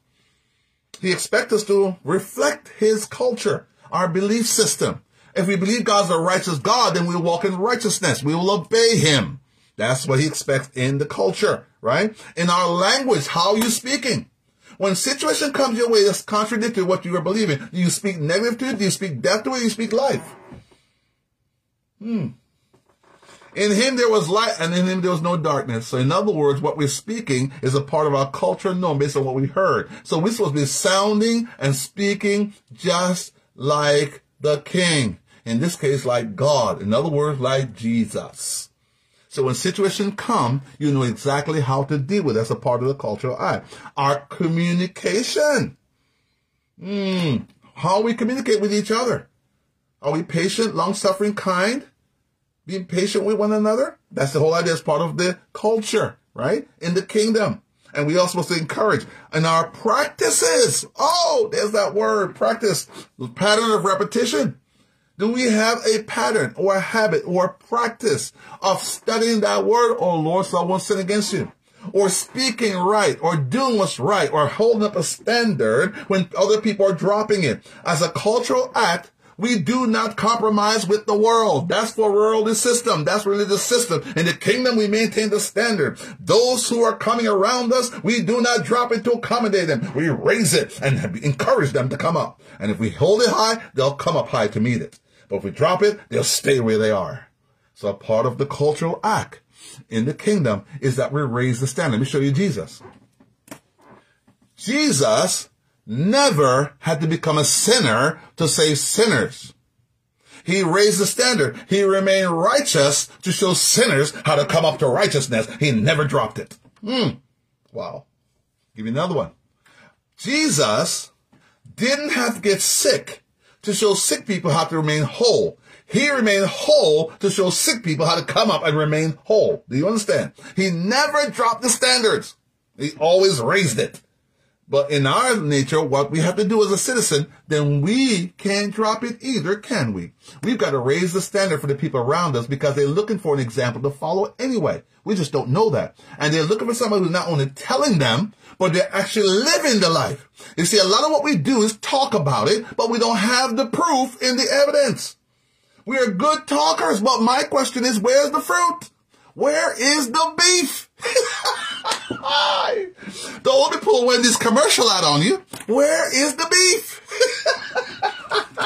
He expects us to reflect his culture, our belief system. If we believe God's a righteous God, then we'll walk in righteousness. We will obey him. That's what he expects in the culture, right? In our language, how are you speaking? When situation comes your way that's contradictory to what you are believing, do you speak negative to it? Do you speak death to it? Do you speak life? Hmm. In him there was light, and in him there was no darkness. So in other words, what we're speaking is a part of our culture norm based on what we heard. So we're supposed to be sounding and speaking just like the king. In this case, like God. In other words, like Jesus. So when situations come, you know exactly how to deal with. It. That's a part of the cultural eye. Our communication. Hmm. How we communicate with each other. Are we patient, long-suffering, kind? Being patient with one another. That's the whole idea. It's part of the culture, right? In the kingdom. And we are supposed to encourage in our practices. Oh, there's that word, practice, the pattern of repetition. Do we have a pattern or a habit or a practice of studying that word? Oh Lord, so I won't sin against you. Or speaking right, or doing what's right, or holding up a standard when other people are dropping it. As a cultural act, we do not compromise with the world. That's for worldly system. That's religious system. In the kingdom, we maintain the standard. Those who are coming around us, we do not drop it to accommodate them. We raise it and encourage them to come up. And if we hold it high, they'll come up high to meet it. But if we drop it, they'll stay where they are. So part of the cultural act in the kingdom is that we raise the standard. Let me show you Jesus. Jesus never had to become a sinner to save sinners. He raised the standard. He remained righteous to show sinners how to come up to righteousness. He never dropped it. Hmm. Wow. Give you another one. Jesus didn't have to get sick to show sick people how to remain whole. He remained whole to show sick people how to come up and remain whole. Do you understand? He never dropped the standards. He always raised it. But in our nature, what we have to do as a citizen, then we can't drop it either, can we? We've got to raise the standard for the people around us because they're looking for an example to follow anyway. We just don't know that. And they're looking for somebody who's not only telling them, but they're actually living the life. You see, a lot of what we do is talk about it, but we don't have the proof in the evidence. We are good talkers, but my question is, where's the fruit? Where is the beef? Don't pull Wendy's commercial out on you. Where is the beef?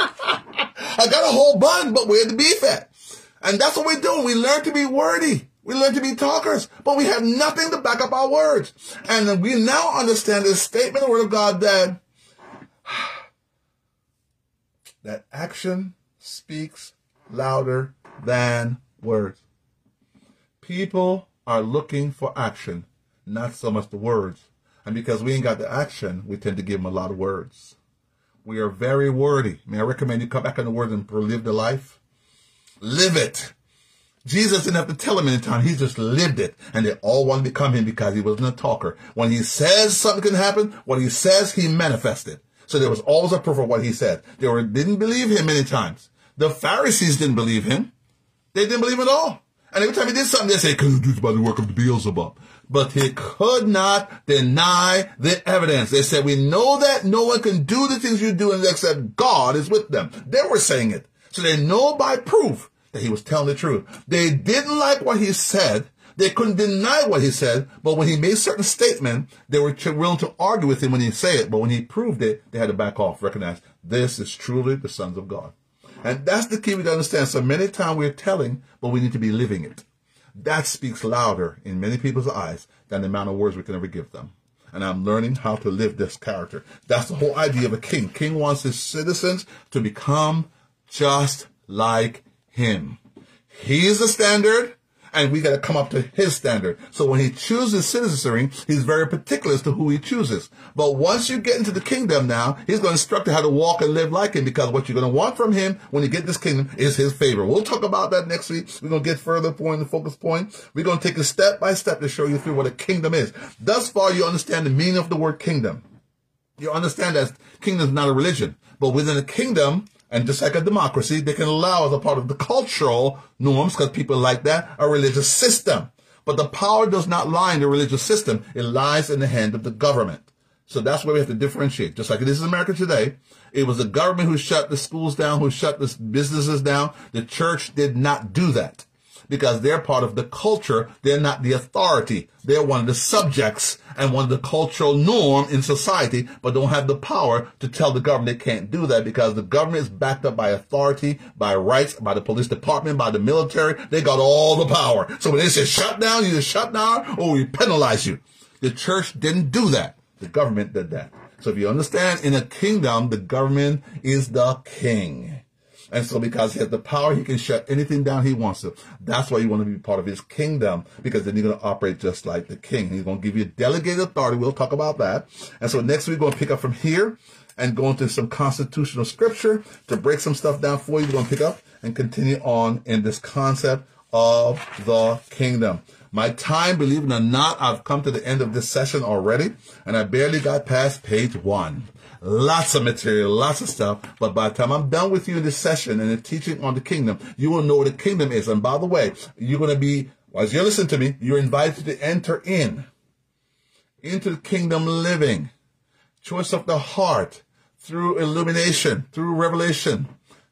I got a whole bun, but where's the beef at? And that's what we do. We learn to be wordy. We learn to be talkers, but we have nothing to back up our words. And we now understand this statement of the word of God that, that action speaks louder than words. People are looking for action, not so much the words. And because we ain't got the action, we tend to give them a lot of words. We are very wordy. May I recommend you come back on the word and live the life? Live it. Jesus didn't have to tell him any time. He just lived it. And they all wanted to become him because he wasn't a talker. When he says something can happen, what he says, he manifested. So there was always a proof of what he said. They were, didn't believe him many times. The Pharisees didn't believe him. They didn't believe him at all. And every time he did something, they say, because it's by the work of Beelzebub but he could not deny the evidence. They said, we know that no one can do the things you do except God is with them. They were saying it. So they know by proof that he was telling the truth. They didn't like what he said. They couldn't deny what he said, but when he made certain statement, they were willing to argue with him when he said it. But when he proved it, they had to back off, recognize this is truly the sons of God. And that's the key we to understand. So many times we're telling, but we need to be living it. That speaks louder in many people's eyes than the amount of words we can ever give them. And I'm learning how to live this character. That's the whole idea of a king. King wants his citizens to become just like him. He's the standard and we got to come up to his standard. So when he chooses citizenry, he's very particular as to who he chooses. But once you get into the kingdom now, he's going to instruct you how to walk and live like him because what you're going to want from him when you get this kingdom is his favor. We'll talk about that next week. We're going to get further point, the focus point. We're going to take it step by step to show you through what a kingdom is. Thus far, you understand the meaning of the word kingdom. You understand that kingdom is not a religion, but within a kingdom, and just like a democracy, they can allow as a part of the cultural norms, because people like that, a religious system. But the power does not lie in the religious system. It lies in the hand of the government. So that's where we have to differentiate. Just like this is America today, it was the government who shut the schools down, who shut the businesses down. The church did not do that because they're part of the culture. They're not the authority. They're one of the subjects and one of the cultural norm in society, but don't have the power to tell the government they can't do that because the government is backed up by authority, by rights, by the police department, by the military. They got all the power. So when they say shut down, you shut down or we penalize you. The church didn't do that. The government did that. So if you understand, in a kingdom, the government is the king. And so because he has the power, he can shut anything down he wants to. That's why you want to be part of his kingdom, because then you're going to operate just like the king. He's going to give you delegated authority. We'll talk about that. And so next we're going to pick up from here and go into some constitutional scripture to break some stuff down for you. We're going to pick up and continue on in this concept of the kingdom. My time, believe it or not, I've come to the end of this session already, and I barely got past page one. Lots of material, lots of stuff. But by the time I'm done with you in this session and the teaching on the kingdom, you will know what the kingdom is. And by the way, you're going to be, as you listen to me, you're invited to enter in, into the kingdom living, choice of the heart, through illumination, through revelation.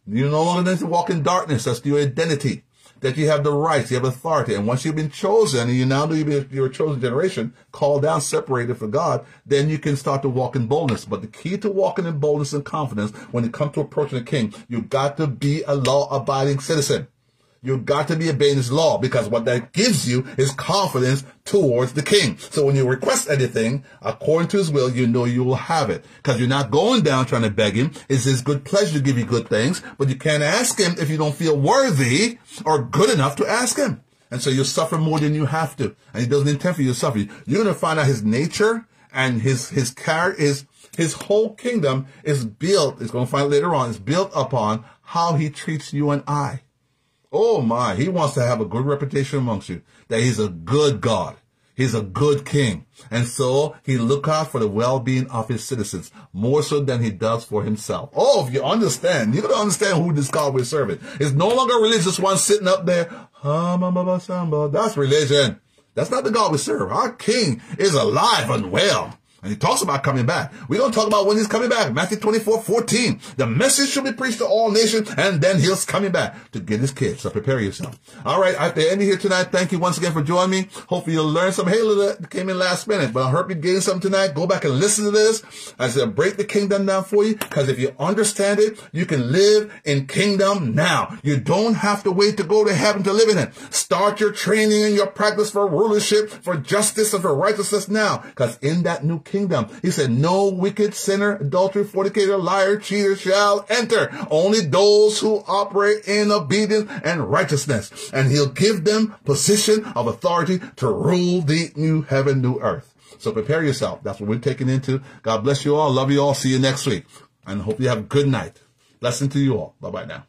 You no longer need to walk in darkness. That's your identity that you have the rights, you have authority. And once you've been chosen, and you now know you're a chosen generation, called down, separated for God, then you can start to walk in boldness. But the key to walking in boldness and confidence when it comes to approaching the king, you've got to be a law abiding citizen. You got to be obeying his law because what that gives you is confidence towards the king. So when you request anything according to his will, you know you will have it because you're not going down trying to beg him. It's his good pleasure to give you good things, but you can't ask him if you don't feel worthy or good enough to ask him. And so you suffer more than you have to. And he doesn't intend for you to suffer. You're going to find out his nature and his, his character is, his whole kingdom is built, it's going to find later on, is built upon how he treats you and I. Oh my, he wants to have a good reputation amongst you, that he's a good God. He's a good king. And so he look out for the well-being of his citizens more so than he does for himself. Oh, if you understand, you gotta understand who this God we're serving. It's no longer a religious one sitting up there. That's religion. That's not the God we serve. Our king is alive and well. And he talks about coming back. We're going to talk about when he's coming back. Matthew 24, 14. The message should be preached to all nations, and then he's coming back to get his kids. So prepare yourself. All right. at the end here tonight. Thank you once again for joining me. Hopefully you'll learn some. Hey, that came in last minute, but I hope you gained something tonight. Go back and listen to this. I said, break the kingdom down for you, because if you understand it, you can live in kingdom now. You don't have to wait to go to heaven to live in it. Start your training and your practice for rulership, for justice, and for righteousness now, because in that new kingdom, kingdom. He said, no wicked sinner, adultery, fornicator, liar, cheater shall enter. Only those who operate in obedience and righteousness. And he'll give them position of authority to rule the new heaven, new earth. So prepare yourself. That's what we're taking into. God bless you all. Love you all. See you next week. And hope you have a good night. Blessing to you all. Bye bye now.